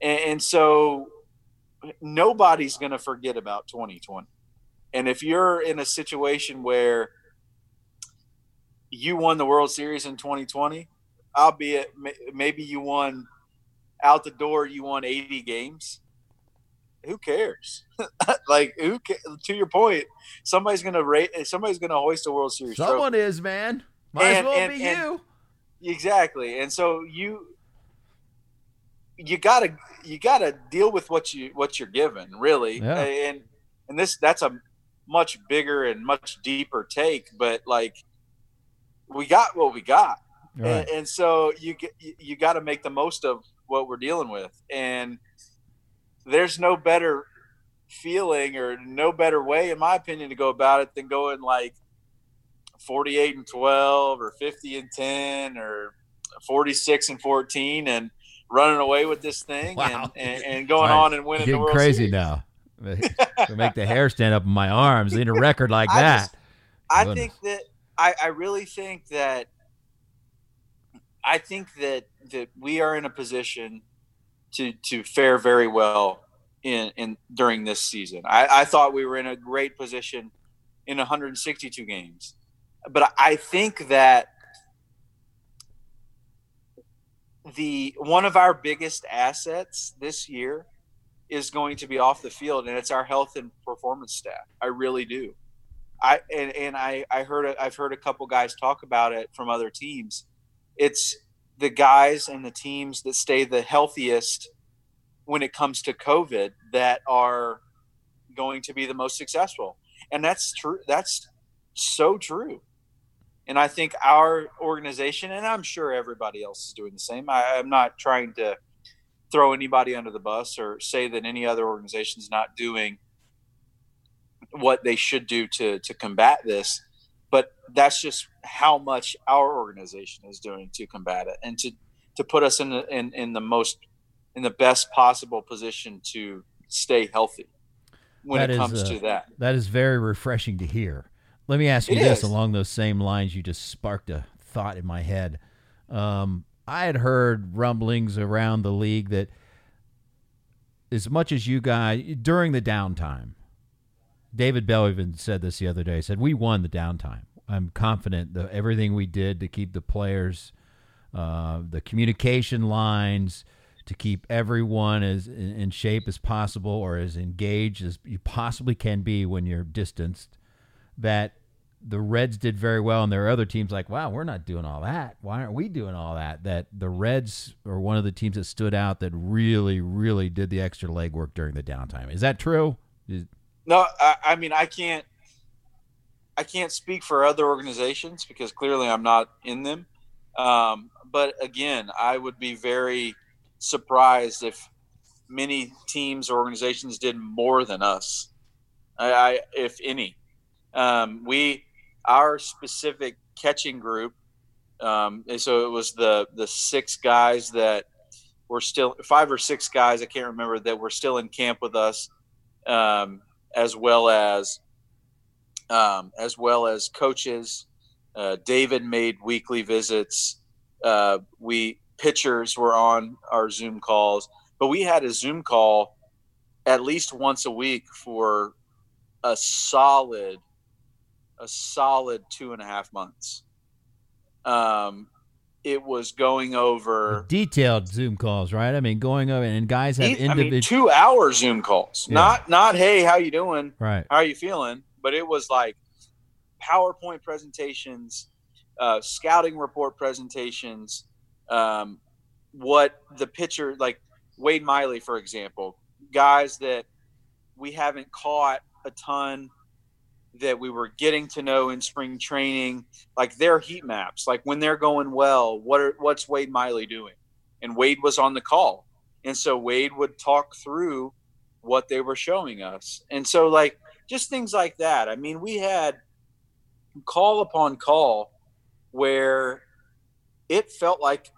and, and so nobody's going to forget about 2020. And if you're in a situation where you won the World Series in 2020, albeit maybe you won out the door, you won 80 games. Who cares? like who? Ca- to your point, somebody's gonna rate. Somebody's gonna hoist a World Series. Someone trophy. is, man. Might and, as well and, be and, you. Exactly, and so you you gotta you gotta deal with what you what you're given, really. Yeah. And and this that's a much bigger and much deeper take, but like we got what we got, right. and, and, so you you, you got to make the most of what we're dealing with, and there's no better feeling or no better way, in my opinion, to go about it than going like 48 and 12 or 50 and 10 or 46 and 14 and running away with this thing wow. and, and, and, going right. on and winning You're the World crazy Series. now. make the hair stand up in my arms. Need a record like I that. Just, I think that I, I really think that I think that that we are in a position to to fare very well in in during this season. I, I thought we were in a great position in 162 games, but I think that the one of our biggest assets this year is going to be off the field, and it's our health and performance staff. I really do. I and, and I I heard I've heard a couple guys talk about it from other teams. It's the guys and the teams that stay the healthiest when it comes to COVID that are going to be the most successful. And that's true. That's so true. And I think our organization, and I'm sure everybody else is doing the same. I, am not trying to throw anybody under the bus or say that any other organization is not doing what they should do to to combat this but that's just how much our organization is doing to combat it and to to put us in the in, in the most in the best possible position to stay healthy when that it comes uh, to that. that is very refreshing to hear. Let me ask you it this is. along those same lines you just sparked a thought in my head. Um, i had heard rumblings around the league that as much as you guys during the downtime David Bell even said this the other day. He said, We won the downtime. I'm confident that everything we did to keep the players, uh, the communication lines, to keep everyone as in, shape as possible or as engaged as you possibly can be when you're distanced, that the Reds did very well, and there are other teams like, wow, we're not doing all that. Why aren't we doing all that? That the Reds are one of the teams that stood out that really, really did the extra legwork during the downtime. Is that true? Is, no, I, I mean I can't. I can't speak for other organizations because clearly I'm not in them. Um, but again, I would be very surprised if many teams or organizations did more than us. I, I if any, um, we our specific catching group. Um, so it was the the six guys that were still five or six guys I can't remember that were still in camp with us. Um, as well as um, as well as coaches. Uh, David made weekly visits. Uh, we pitchers were on our Zoom calls, but we had a Zoom call at least once a week for a solid a solid two and a half months. Um, it was going over detailed Zoom calls, right? I mean, going over and guys have individual I mean, two hour Zoom calls, yeah. not not hey, how you doing? Right, how are you feeling? But it was like PowerPoint presentations, uh, scouting report presentations, um, what the pitcher like Wade Miley, for example, guys that we haven't caught a ton that we were getting to know in spring training, like their heat maps, like when they're going well, what are, what's Wade Miley doing? And Wade was on the call. And so Wade would talk through what they were showing us. And so like just things like that. I mean, we had call upon call where it felt like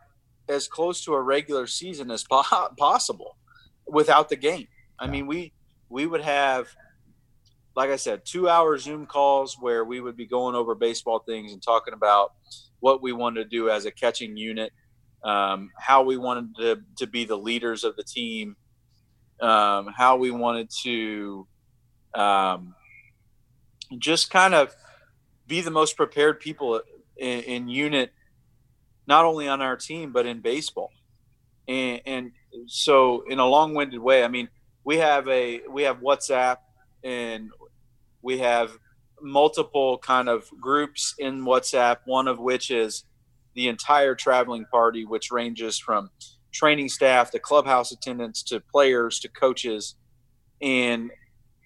as close to a regular season as po- possible without the game. I mean, we we would have like I said, two hour Zoom calls where we would be going over baseball things and talking about what we wanted to do as a catching unit, um, how we wanted to, to be the leaders of the team, um, how we wanted to um, just kind of be the most prepared people in, in, unit, not only on our team, but in baseball. And, and so in a long winded way, I mean, we have a, we have WhatsApp and we have multiple kind of groups in WhatsApp, one of which is the entire traveling party, which ranges from training staff to clubhouse attendants to players to coaches. And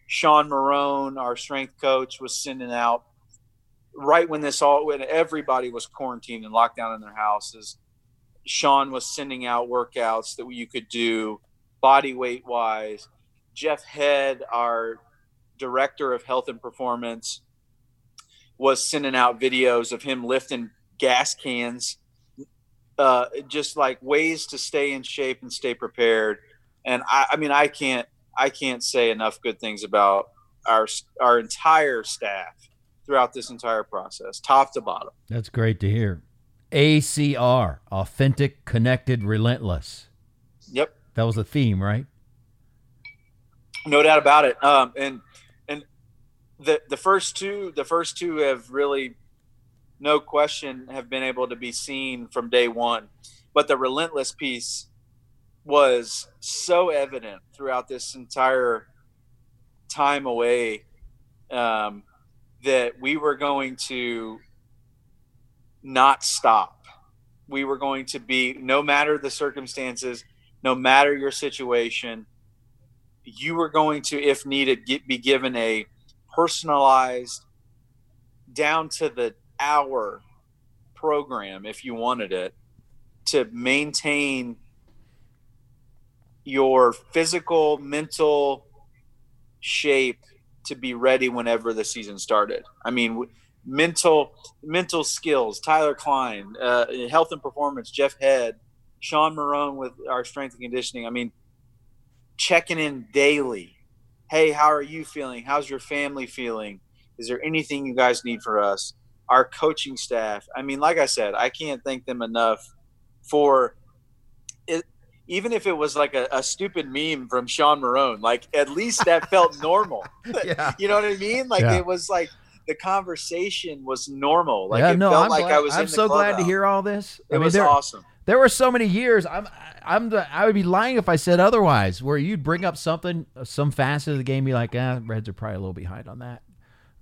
Sean Marone, our strength coach, was sending out right when this all when everybody was quarantined and locked down in their houses. Sean was sending out workouts that you could do body weight wise Jeff Head, our director of health and performance, was sending out videos of him lifting gas cans, uh, just like ways to stay in shape and stay prepared. And I, I mean, I can't, I can't say enough good things about our our entire staff throughout this entire process, top to bottom. That's great to hear. ACR, authentic, connected, relentless. Yep, that was the theme, right? No doubt about it. Um, and and the the first two, the first two have really, no question, have been able to be seen from day one. But the relentless piece was so evident throughout this entire time away um, that we were going to not stop. We were going to be, no matter the circumstances, no matter your situation, you were going to, if needed, get, be given a personalized, down to the hour program if you wanted it to maintain your physical, mental shape to be ready whenever the season started. I mean, mental mental skills. Tyler Klein, uh, health and performance. Jeff Head, Sean Marone with our strength and conditioning. I mean, checking in daily. Hey, how are you feeling? How's your family feeling? Is there anything you guys need for us? Our coaching staff. I mean, like I said, I can't thank them enough for it. Even if it was like a, a stupid meme from Sean Marone, like at least that felt normal. Yeah. you know what I mean? Like Yeah. it was like the conversation was normal. Like yeah, it no, felt I'm, like glad- I was. I'm so glad to hear all this. It I mean, was awesome. There were so many years. I'm, I'm, the, I would be lying if I said otherwise. Where you'd bring up something, some facet of the game, be like, ah, Reds are probably a little behind on that,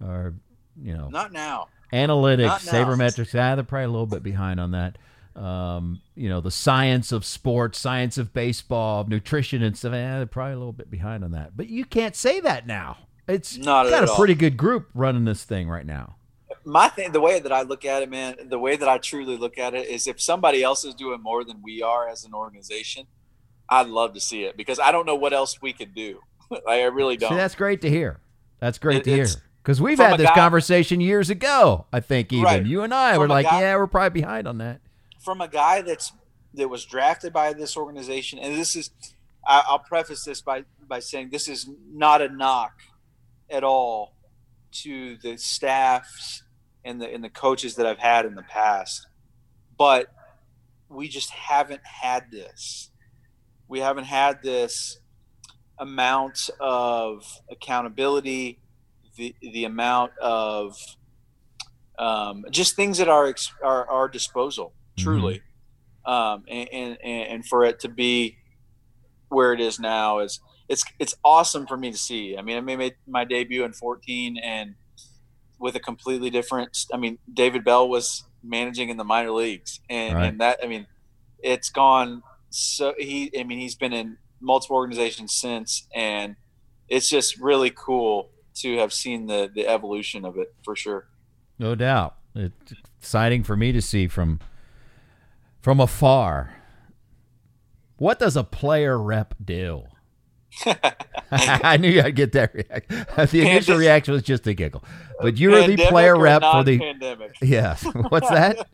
or you know, Not now. analytics, Not now. sabermetrics. Ah, they're probably a little bit behind on that. Um, you know, the science of sports, science of baseball, nutrition and stuff. Eh, they're probably a little bit behind on that. But you can't say that now. It's Not got a all. pretty good group running this thing right now. My thing the way that i look at it man the way that i truly look at it is if somebody else is doing more than we are as an organization i'd love to see it because i don't know what else we could do i really don't See, that's great to hear. That's great It- to hear. Because we've had this guy- conversation years ago. I think even Right. you and I From were like, guy- yeah, we're probably behind on that. from a guy that's that was drafted by this organization and this is I, i'll preface this by by saying this is not a knock at all to the staffs and the and the coaches that i've had in the past but we just haven't had this. We haven't had this amount of accountability the the amount of um, just things at our our, our disposal truly. Um, and, and and for it to be where it is now is it's it's awesome for me to see. I mean i made my debut in 14 and with a completely different i mean david bell was managing in the minor leagues and, Right. and that i mean it's gone so he i mean he's been in multiple organizations since and it's just really cool to have seen the the evolution of it for sure No doubt. It's exciting for me to see from from afar. What does a player rep do? I knew I'd get that reaction. The initial Pandemic. reaction was just a giggle. But you were the player rep for the non-pandemic Yes. What's that?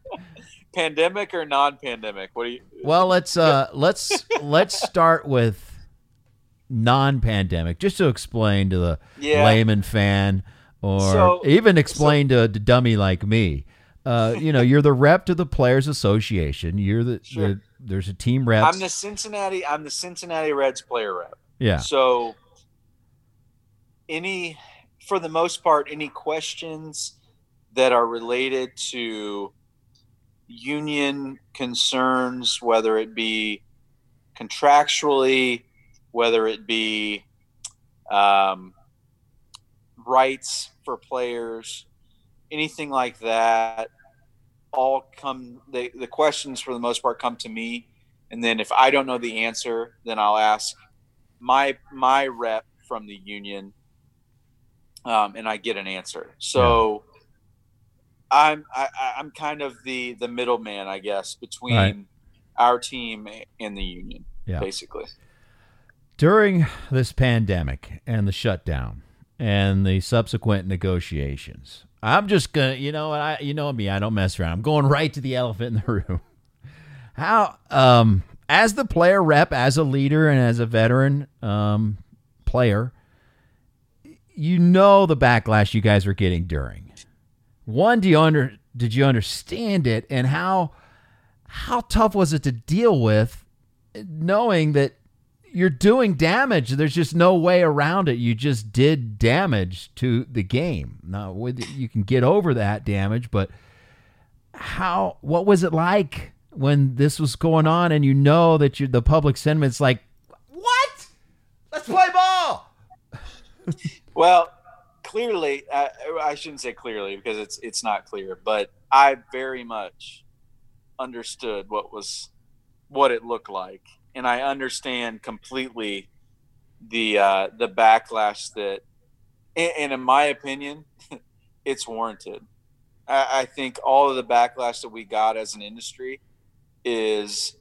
pandemic or non-pandemic what do you Well, let's uh let's let's start with non-pandemic just to explain to the Yeah. layman fan or So- even explain to a dummy like me. Uh, you know, you're the rep to the Players Association. You're the, Sure. the there's a team rep. I'm the Cincinnati. I'm the Cincinnati Reds player rep. yeah. So, any, for the most part, any questions that are related to union concerns, whether it be contractually, whether it be um, rights for players, anything like that, all come. The the questions for the most part come to me, and then if I don't know the answer, then I'll ask my my rep from the union, um, and I get an answer. So. I'm I, I'm kind of the the middleman, I guess, between Right. our team and the union, Yeah. basically. During this pandemic and the shutdown and the subsequent negotiations, I'm just gonna, you know, what I, you know me, I don't mess around. I'm going right to the elephant in the room. How, um, as the player rep, as a leader, and as a veteran um, player, you know the backlash you guys were getting during. One, do you under did you understand it, and how how tough was it to deal with, knowing that you're doing damage? There's just no way around it. You just did damage to the game. Now, with you can get over that damage, but how? What was it like when this was going on, and you know that you the public sentiment's like, what? Let's play ball. well, clearly, uh, I shouldn't say clearly because it's it's not clear, but I very much understood what was what it looked like, and I understand completely the uh, the backlash that, and in my opinion, it's warranted. I, I think all of the backlash that we got as an industry is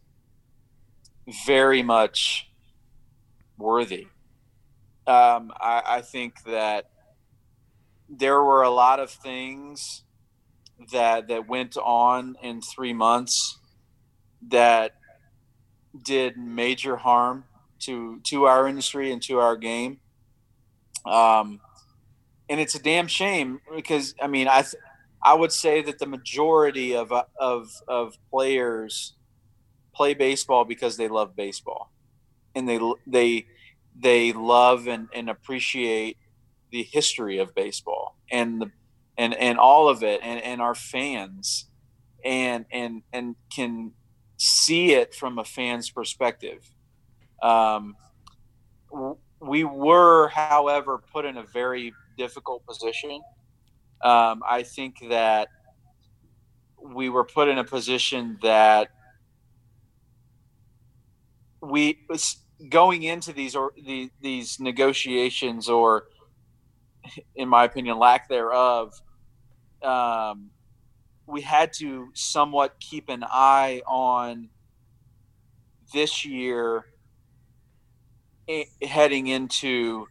very much worthy. Um, I, I, think that there were a lot of things that that went on in three months that did major harm to to our industry and to our game. Um, and it's a damn shame because I mean I th- I would say that the majority of of of players play baseball because they love baseball, and they they they love and, and appreciate the history of baseball and the and and all of it and, and our fans. And and and can see it from a fan's perspective. Um, we were however put in a very difficult position um, i think that we were put in a position that we going into these or the, these negotiations or in my opinion, lack thereof, um, we had to somewhat keep an eye on this year eh, heading into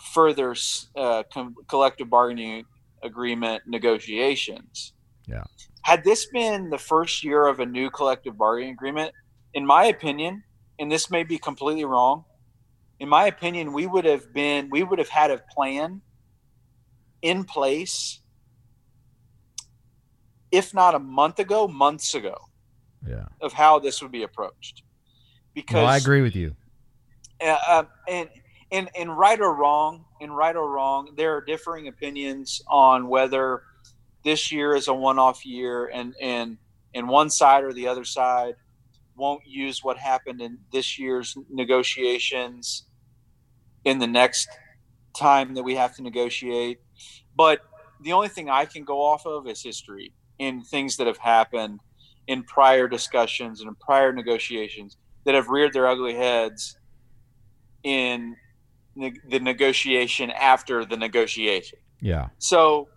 further uh, com- collective bargaining agreement negotiations. Yeah. Had this been the first year of a new collective bargaining agreement, in my opinion, and this may be completely wrong, in my opinion, we would have been we would have had a plan in place if not a month ago, months ago. Yeah. Of how this would be approached. Because well, I agree with you. Uh, uh, and and right or wrong, and right or wrong, there are differing opinions on whether this year is a one-off year, and and and one side or the other side won't use what happened in this year's negotiations in the next time that we have to negotiate. But the only thing I can go off of is history and things that have happened in prior discussions and in prior negotiations that have reared their ugly heads in ne- the negotiation after the negotiation. Yeah. So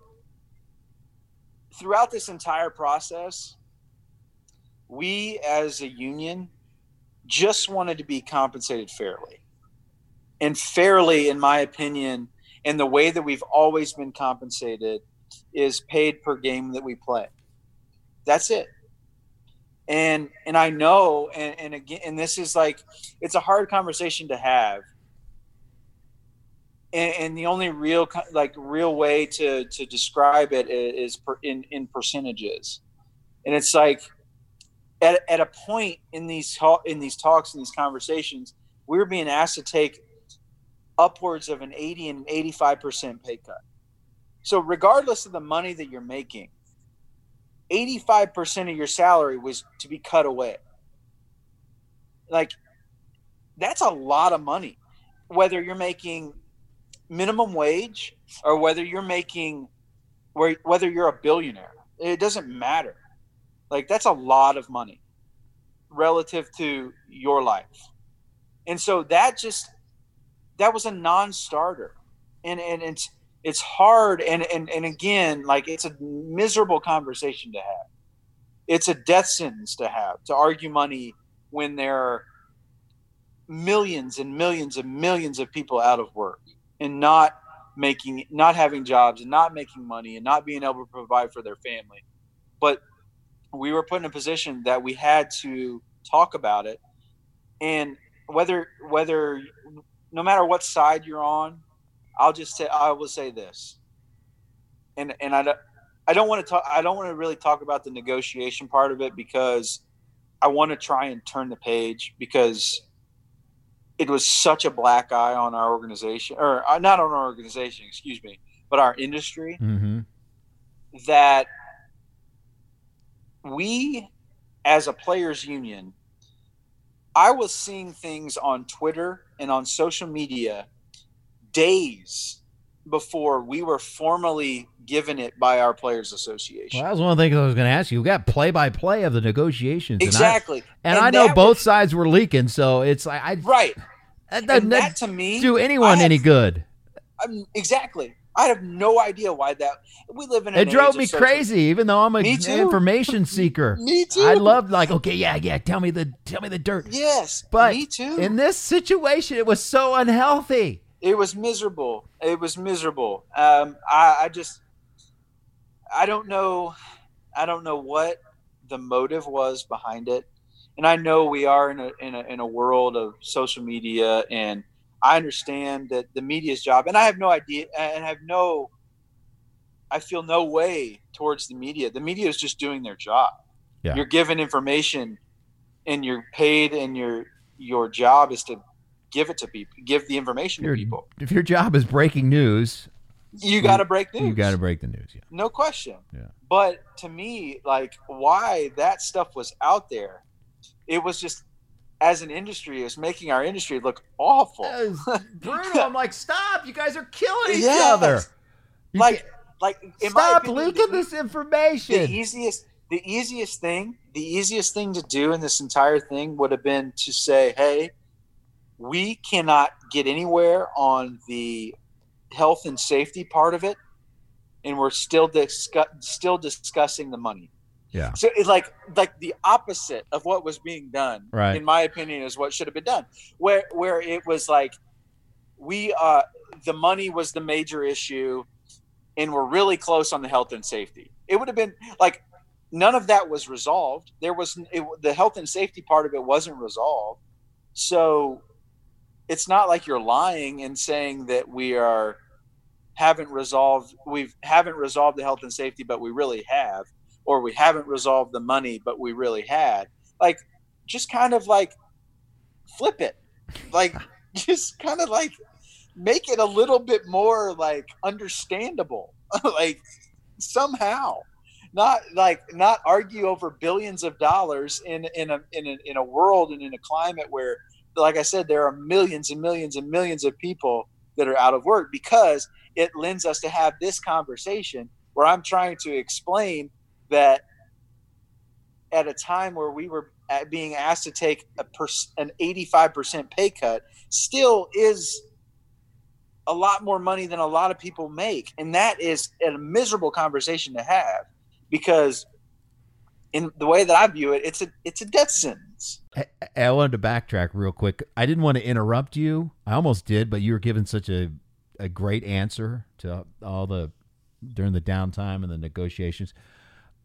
throughout this entire process, we as a union just wanted to be compensated fairly. And fairly, in my opinion, and the way that we've always been compensated is paid per game that we play. That's it. And and I know, and, and again, and this is like it's a hard conversation to have. And, and the only real like real way to to describe it is per, in in percentages. And it's like at, at a point in these in these talks and these conversations, we were being asked to take upwards of an 80 and 85% pay cut. So regardless of the money that you're making, 85% of your salary was to be cut away. Like that's a lot of money. Whether you're making minimum wage or whether you're making whether you're a billionaire, it doesn't matter like that's a lot of money relative to your life. And so that just that was a non-starter. And and it's it's hard and and and again, like it's a miserable conversation to have. It's a death sentence to have to argue money when there are millions and millions and millions of people out of work and not making not having jobs and not making money and not being able to provide for their family. But we were put in a position that we had to talk about it. And whether whether no matter what side you're on i'll just say i will say this. And and i don't i don't want to talk i don't want to really talk about the negotiation part of it because i want to try and turn the page because it was such a black eye on our organization or uh, not on our organization excuse me but our industry Mm-hmm. that we as a players union i was seeing things on twitter and on social media days before we were formally given it by our players association Well, that was one of the things I was going to ask you. We got play by play of the negotiations. and I- exactly And I, know both was- sides were leaking, so it's like I right that doesn't and that to me do anyone I any good. I'm, exactly i have no idea why that we live in It drove me crazy, even though I'm an information seeker. me too I loved like, okay, yeah, yeah, tell me the tell me the dirt. yes But me too in this situation, it was so unhealthy. It was miserable. It was miserable. Um i i just i don't know i don't know what the motive was behind it. And i know we are in a in a, in a world of social media and i understand that the media's job and i have no idea and i have no i feel no way towards the media. The media is just doing their job. Yeah. you're given information and you're paid and your your job is to give it to people give the information to people If your job is breaking news, you got to break news. you got to break the news. Yeah. no question. Yeah. But to me, like why that stuff was out there, it was just as an industry, it was making our industry look awful. Brutal. I'm like, stop! You guys are killing each Yes. other. You like, can't- like in stop opinion, leaking the, this information. the easiest, the easiest thing, the easiest thing to do in this entire thing would have been to say, "Hey, we cannot get anywhere on the health and safety part of it, and we're still discuss- still discussing the money." Yeah. So it's like like the opposite of what was being done, Right. in my opinion, is what should have been done. Where where it was like we uh the money was the major issue and we're really close on the health and safety. It would have been like none of that was resolved. There was it, the health and safety part of it wasn't resolved. So it's not like you're lying and saying that we are haven't resolved we haven't resolved the health and safety but we really have or we haven't resolved the money but we really had. Like just kind of like flip it. Like just kind of like make it a little bit more like understandable like somehow not like not argue over billions of dollars in in a, in a in a world and in a climate where like i said there are millions and millions and millions of people that are out of work because it lends us to have this conversation where i'm trying to explain that at a time where we were being asked to take a pers- an 85% pay cut still is a lot more money than a lot of people make. And that is a miserable conversation to have because in the way that i view it it's a it's a death sentence I, I wanted to backtrack real quick. I didn't want to interrupt you. I almost did, but you were given such a a great answer to all the during the downtime and the negotiations.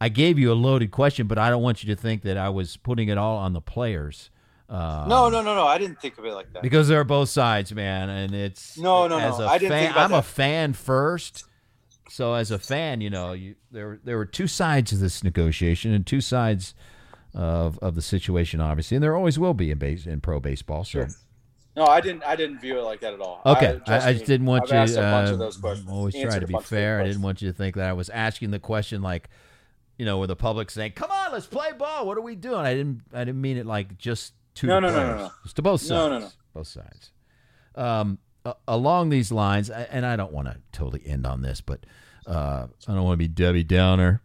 I gave you a loaded question, but I don't want you to think that I was putting it all on the players. Uh, no no no no i didn't think of it like that because they're both sides, man, and it's No, no, no. I didn't fan, think about I'm a fan first, so as a fan, you know, you there there were two sides to this negotiation and two sides of of the situation, obviously, and there always will be in base in pro baseball. So. Sure. no i didn't i didn't view it like that at all Okay, I, I just didn't want I've you. asked a bunch uh, of those questions always try to be bunch of those fair. I didn't want you to think that I was asking the question like, you know, with the public saying, "Come on, let's play ball. What are we doing?" I didn't. I didn't mean it like just to No, no, no, no, no. It's to both sides. No, no, no. Both sides. Um, along these lines, I- and I don't want to totally end on this, but uh, I don't want to be Debbie Downer.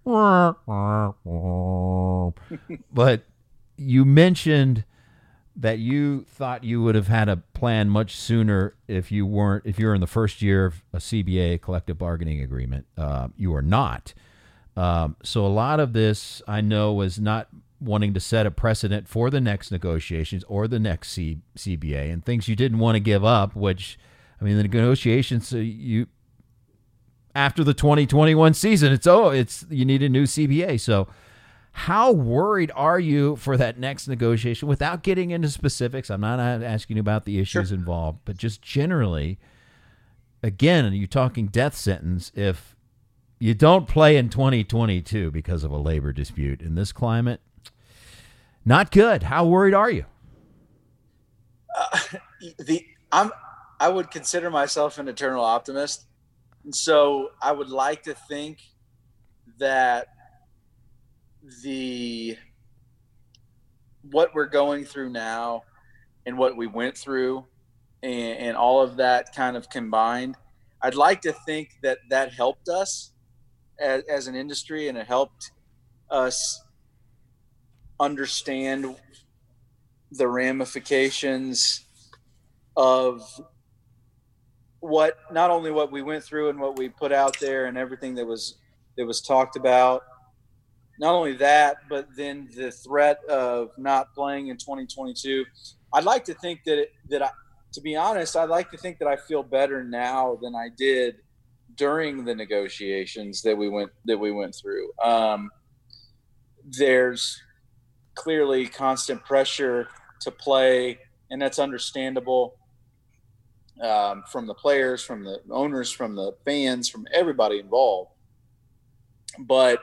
but you mentioned that you thought you would have had a plan much sooner if you weren't if you were in the first year of a CBA collective bargaining agreement. Uh, you are not. Um, so a lot of this I know was not wanting to set a precedent for the next negotiations or the next C- CBA and things you didn't want to give up, which, I mean, the negotiations, uh, you, after the 2021 season, it's, oh, it's, you need a new CBA. So, how worried are you for that next negotiation without getting into specifics? I'm not asking you about the issues sure. involved, but just generally, again, are you're talking death sentence if you don't play in 2022 because of a labor dispute in this climate. Not good. How worried are you? Uh, the I'm I would consider myself an eternal optimist. And so I would like to think that the what we're going through now and what we went through and, and, all of that kind of combined i'd like to think that that helped us as, as an industry and it helped us understand the ramifications of what not only what we went through and what we put out there and everything that was that was talked about not only that, but then the threat of not playing in 2022. I'd like to think that it, that I, to be honest, I'd like to think that I feel better now than I did during the negotiations that we went that we went through. Um, there's clearly constant pressure to play, and that's understandable um, from the players, from the owners, from the fans, from everybody involved. But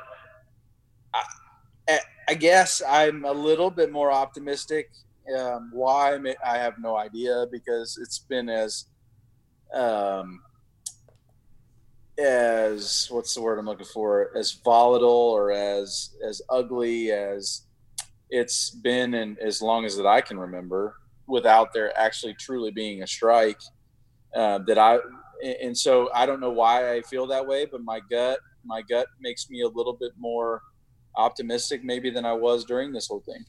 I, I guess I'm a little bit more optimistic. Um, why I have no idea because it's been as um, as what's the word I'm looking for as volatile or as as ugly as it's been in as long as that I can remember without there actually truly being a strike uh, that I and so I don't know why I feel that way but my gut my gut makes me a little bit more optimistic maybe than I was during this whole thing.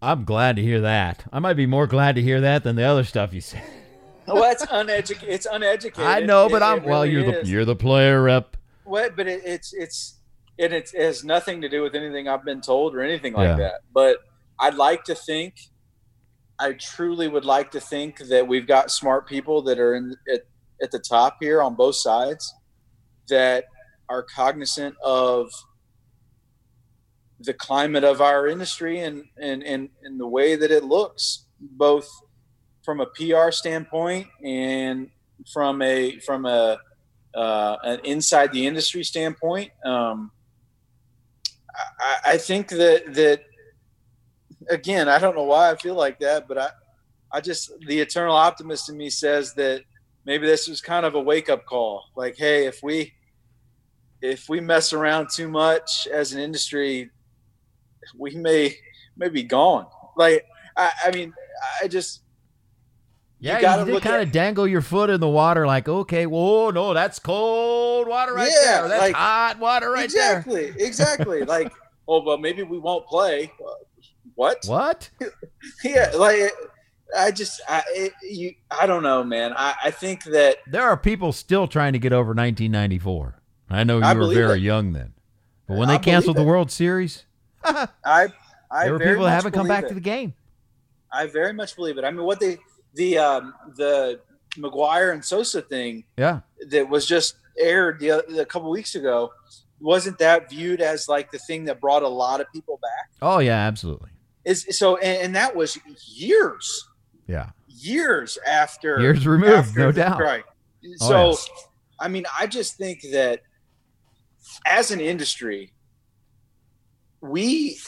I'm glad to hear that. I might be more glad to hear that than the other stuff you said. well, it's uneducated. It's uneducated. I know, but it, I'm it well. you're is. the you're the player rep. What? But it, it's it's and it has nothing to do with anything I've been told or anything like yeah. that. But I'd like to think, I truly would like to think that we've got smart people that are in at, at the top here on both sides that are cognizant of the climate of our industry and, and, and, and the way that it looks, both from a PR standpoint and from a from a uh, an inside the industry standpoint. Um, I, I think that that again, I don't know why I feel like that, but I I just the eternal optimist in me says that maybe this was kind of a wake up call. Like, hey, if we if we mess around too much as an industry, we may may be gone. Like I, I mean, I just yeah, you, you did kind of dangle your foot in the water, like okay, whoa, no, that's cold water right yeah, there. That's like, hot water right exactly, there. Exactly, exactly. like oh, well, maybe we won't play. What? What? yeah, like I just I it, you I don't know, man. I I think that there are people still trying to get over 1994. I know you I were very it. young then, but when they canceled the World Series, I, I there were people that haven't come back it. to the game. I very much believe it. I mean, what they the um, the McGwire and Sosa thing, yeah, that was just aired the, a couple weeks ago. Wasn't that viewed as like the thing that brought a lot of people back? Oh yeah, absolutely. Is so, and, and that was years. Yeah, years after years removed, after no doubt. Right. Oh, so, oh, yes. I mean, I just think that as an industry, we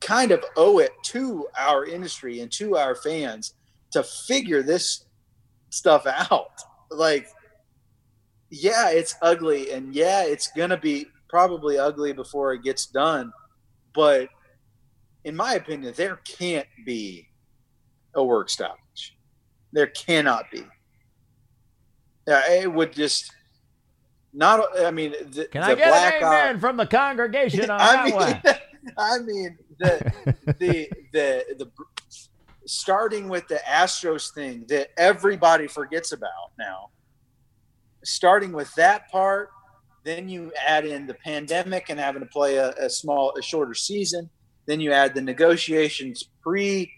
kind of owe it to our industry and to our fans to figure this stuff out. Like, yeah, it's ugly, and yeah, it's gonna be probably ugly before it gets done. But in my opinion, there can't be a work stoppage. There cannot be. Yeah, it would just not I mean the, Can the I get black an amen eye, from the congregation on I that mean, I mean the the the the starting with the Astros thing that everybody forgets about now. Starting with that part, Then you add in the pandemic and having to play a, a small, a shorter season. Then you add the negotiations pre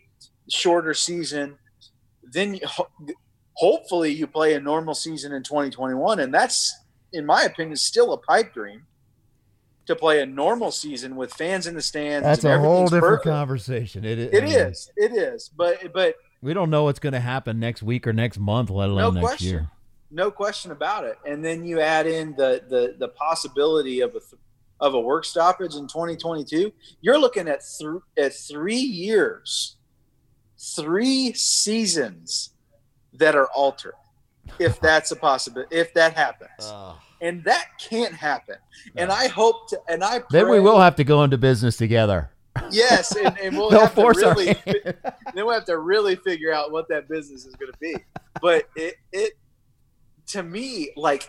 shorter season. Then you, ho- hopefully you play a normal season in 2021, and that's, in my opinion, still a pipe dream to play a normal season with fans in the stands. That's and a whole different perfect. conversation. It, It is. It is. But but We don't know what's going to happen next week or next month, let alone No next question. year. no question about it. And then you add in the the the possibility of a th- of a work stoppage in 2022. You're looking at th- at three years, three seasons that are altered. If that's a possibility, if that happens, and that can't happen. And I hope to, and I Then we will have to go into business together. Yes, and, and we'll have to really, then we'll have to really figure out what that business is going to be. But it, it, to me, like,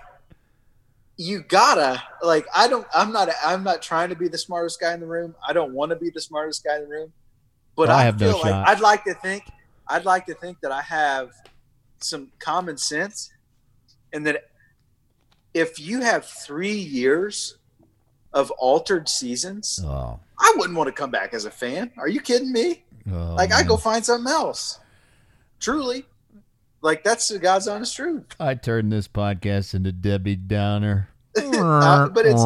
you gotta, like, I don't, I'm not, I'm not trying to be the smartest guy in the room. I don't want to be the smartest guy in the room. But I I, have no feel like shot. I'd like to think, I'd like to think that I have some common sense, and that if you have three years of altered seasons. Oh, I wouldn't want to come back as a fan. Are you kidding me? oh, Like I go find something else. Truly. Like that's the God's honest truth. I turned this podcast into Debbie Downer. Uh, but it's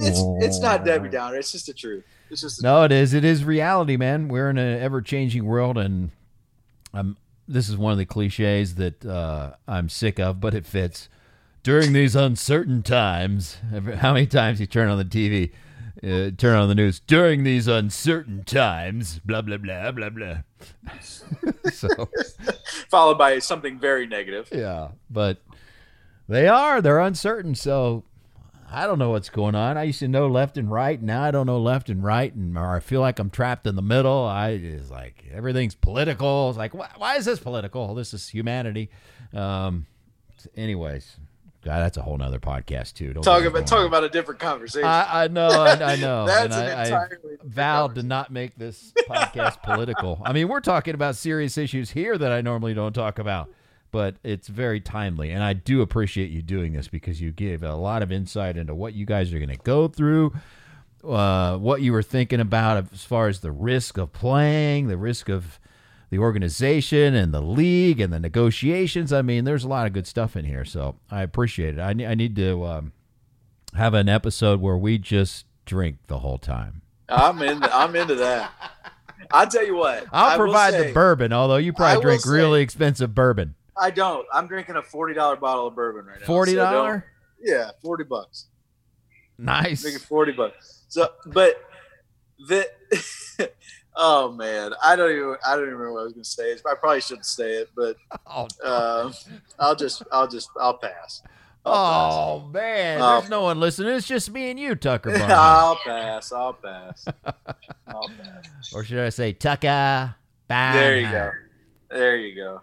it's it's not Debbie Downer. It's just the truth. It's just No, it is. It is reality, man. We're in an ever-changing world, and I'm. This is one of the cliches that uh, I'm sick of, but it fits. During these uncertain times, how many times you turn on the TV, uh, turn on the news? During these uncertain times, blah blah blah blah blah. so followed by something very negative. yeah, but they are. They're uncertain. So I don't know what's going on. I used to know left and right. Now I don't know left and right, and or I feel like I'm trapped in the middle. I is like everything's political. It's like why, why is this political? This is humanity. Um. Anyways, God, that's a whole nother podcast too. Don't Talk about talk about a different conversation. I, I know, I, I know. That's and an I, I entirely different vowed to not make this podcast political. I mean, we're talking about serious issues here that I normally don't talk about, but it's very timely. And I do appreciate you doing this because you give a lot of insight into what you guys are going to go through, uh, what you were thinking about as far as the risk of playing, the risk of the organization and the league and the negotiations. I mean, there's a lot of good stuff in here. So I appreciate it. I, ne- I need to. Um, have an episode where we just drink the whole time. I'm in I'm into that. I'll tell you what. I'll provide say- the bourbon, although you probably drink say- really expensive bourbon. I don't. I'm drinking a forty dollar bottle of bourbon right now. Forty so dollar, yeah, forty bucks. nice. Drinking forty bucks. So, but the oh man, I don't even I don't even remember what I was going to say. I probably shouldn't say it, but Oh, um, I'll just I'll just I'll pass. I'll oh man, Oh. there's no one listening. It's just me and you, Tucker. pass. I'll pass. I'll pass. I'll pass. or should I say Tucker? There you go. There you go.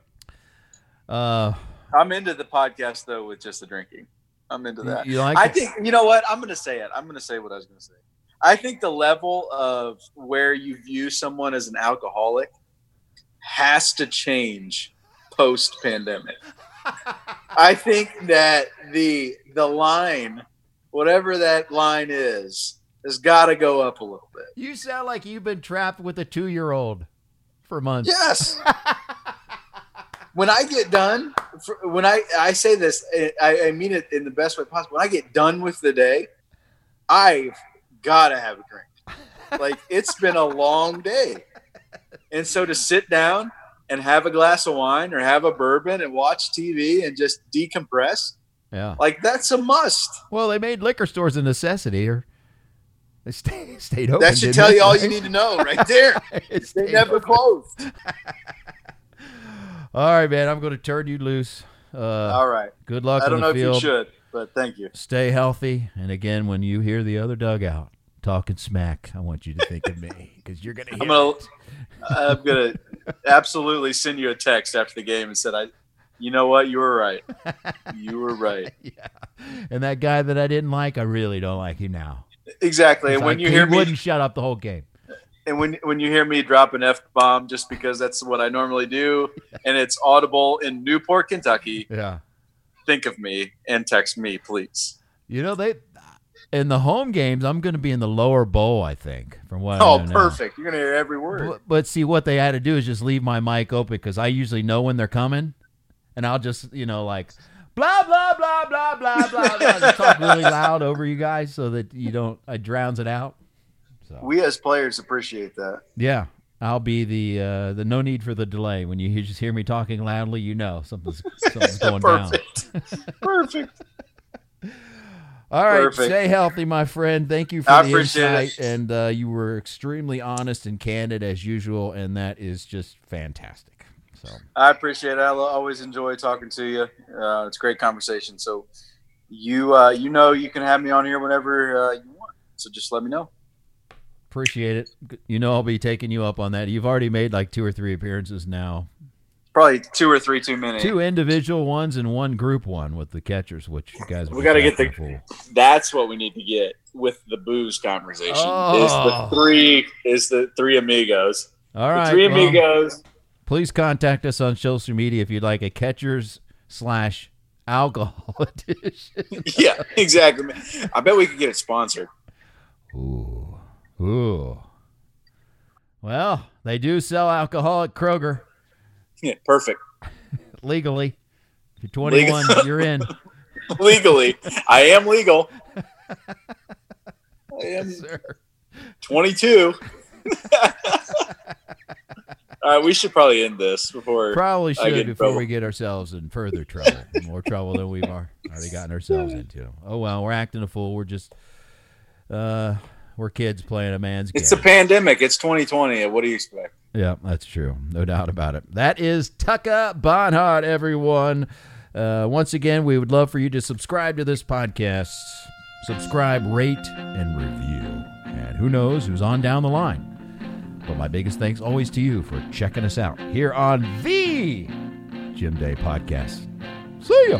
Uh, I'm into the podcast though with just the drinking. I'm into that. you like? I it? think you know what I'm going to say it. I'm going to say what I was going to say. I think the level of where you view someone as an alcoholic has to change post pandemic. I think that the the line, whatever that line is, has got to go up a little bit. you sound like you've been trapped with a two-year-old for months. Yes. when I get done, when I I say this, I, I mean it in the best way possible. When I get done with the day, I've got to have a drink. Like it's been a long day, and so to sit down and have a glass of wine or have a bourbon and watch TV and just decompress, Yeah. like that's a must. Well, they made liquor stores a necessity, or they stay, stayed open. That should tell you all you need to know right there. They never open. closed. All right, man. I'm going to turn you loose. Uh, All right. good luck I don't know if you should, but thank you. Stay healthy. And again, when you hear the other dugout talking smack, I want you to think of me because you're going to hear I'm gonna, it. I'm gonna absolutely send you a text after the game and said, "I, you know what, you were right. You were right. yeah. And that guy that I didn't like, I really don't like him now. Exactly." And when like you he hear me, wouldn't shut up the whole game. and when when you hear me drop an f bomb, just because that's what I normally do, and it's audible in Newport, Kentucky, Yeah. Think of me and text me, please. You know they. in the home games, I'm going to be in the lower bowl. I think from what. I Oh, know now. perfect. You're gonna hear every word. But, but see, what they had to do is just leave my mic open because I usually know when they're coming, and I'll just you know like blah blah blah blah blah blah blah, talk really loud over you guys so that you don't I drowns it out. So We as players appreciate that. yeah, I'll be the uh, the no need for the delay when you hear- just hear me talking loudly. You know something's something's going down. Perfect. Perfect. All right, Perfect. stay healthy, my friend. Thank you for I the insight, it. and uh, you were extremely honest and candid as usual, and that is just fantastic. So. I appreciate it. I always enjoy talking to you. Uh, it's a great conversation. So you uh, you know you can have me on here whenever uh, you want. So just let me know. Appreciate it. You know I'll be taking you up on that. You've already made like two or three appearances now. Probably two or three too many. Two individual ones and one group one with the catchers, which you guys. We gotta get the- cracking. That's what we need to get with the booze conversation. Oh. Is the oh. three is the three amigos. All right, The right. three well, amigos. please contact us on social media if you'd like a catchers slash alcohol edition. yeah, exactly. I bet we could get it sponsored. Ooh. Ooh. Well, they do sell alcohol at Kroger Yeah, perfect. legally. If you're 21, Legal. you're in. Legally, I am legal. I am Sir. 22. All right, we should probably end this before. Probably I get should before trouble. we get ourselves in further trouble, more trouble than we've already gotten ourselves into. Oh well, we're acting a fool. We're just, uh, we're kids playing a man's game. It's a pandemic. It's 2020. What do you expect? Yeah, that's true. No doubt about it. That is Tucker Barnhart, everyone. Uh, once again, we would love for you to subscribe to this podcast. Subscribe, rate, and review. And who knows who's on down the line. But my biggest thanks always to you for checking us out here on the Jim Day Podcast. See ya.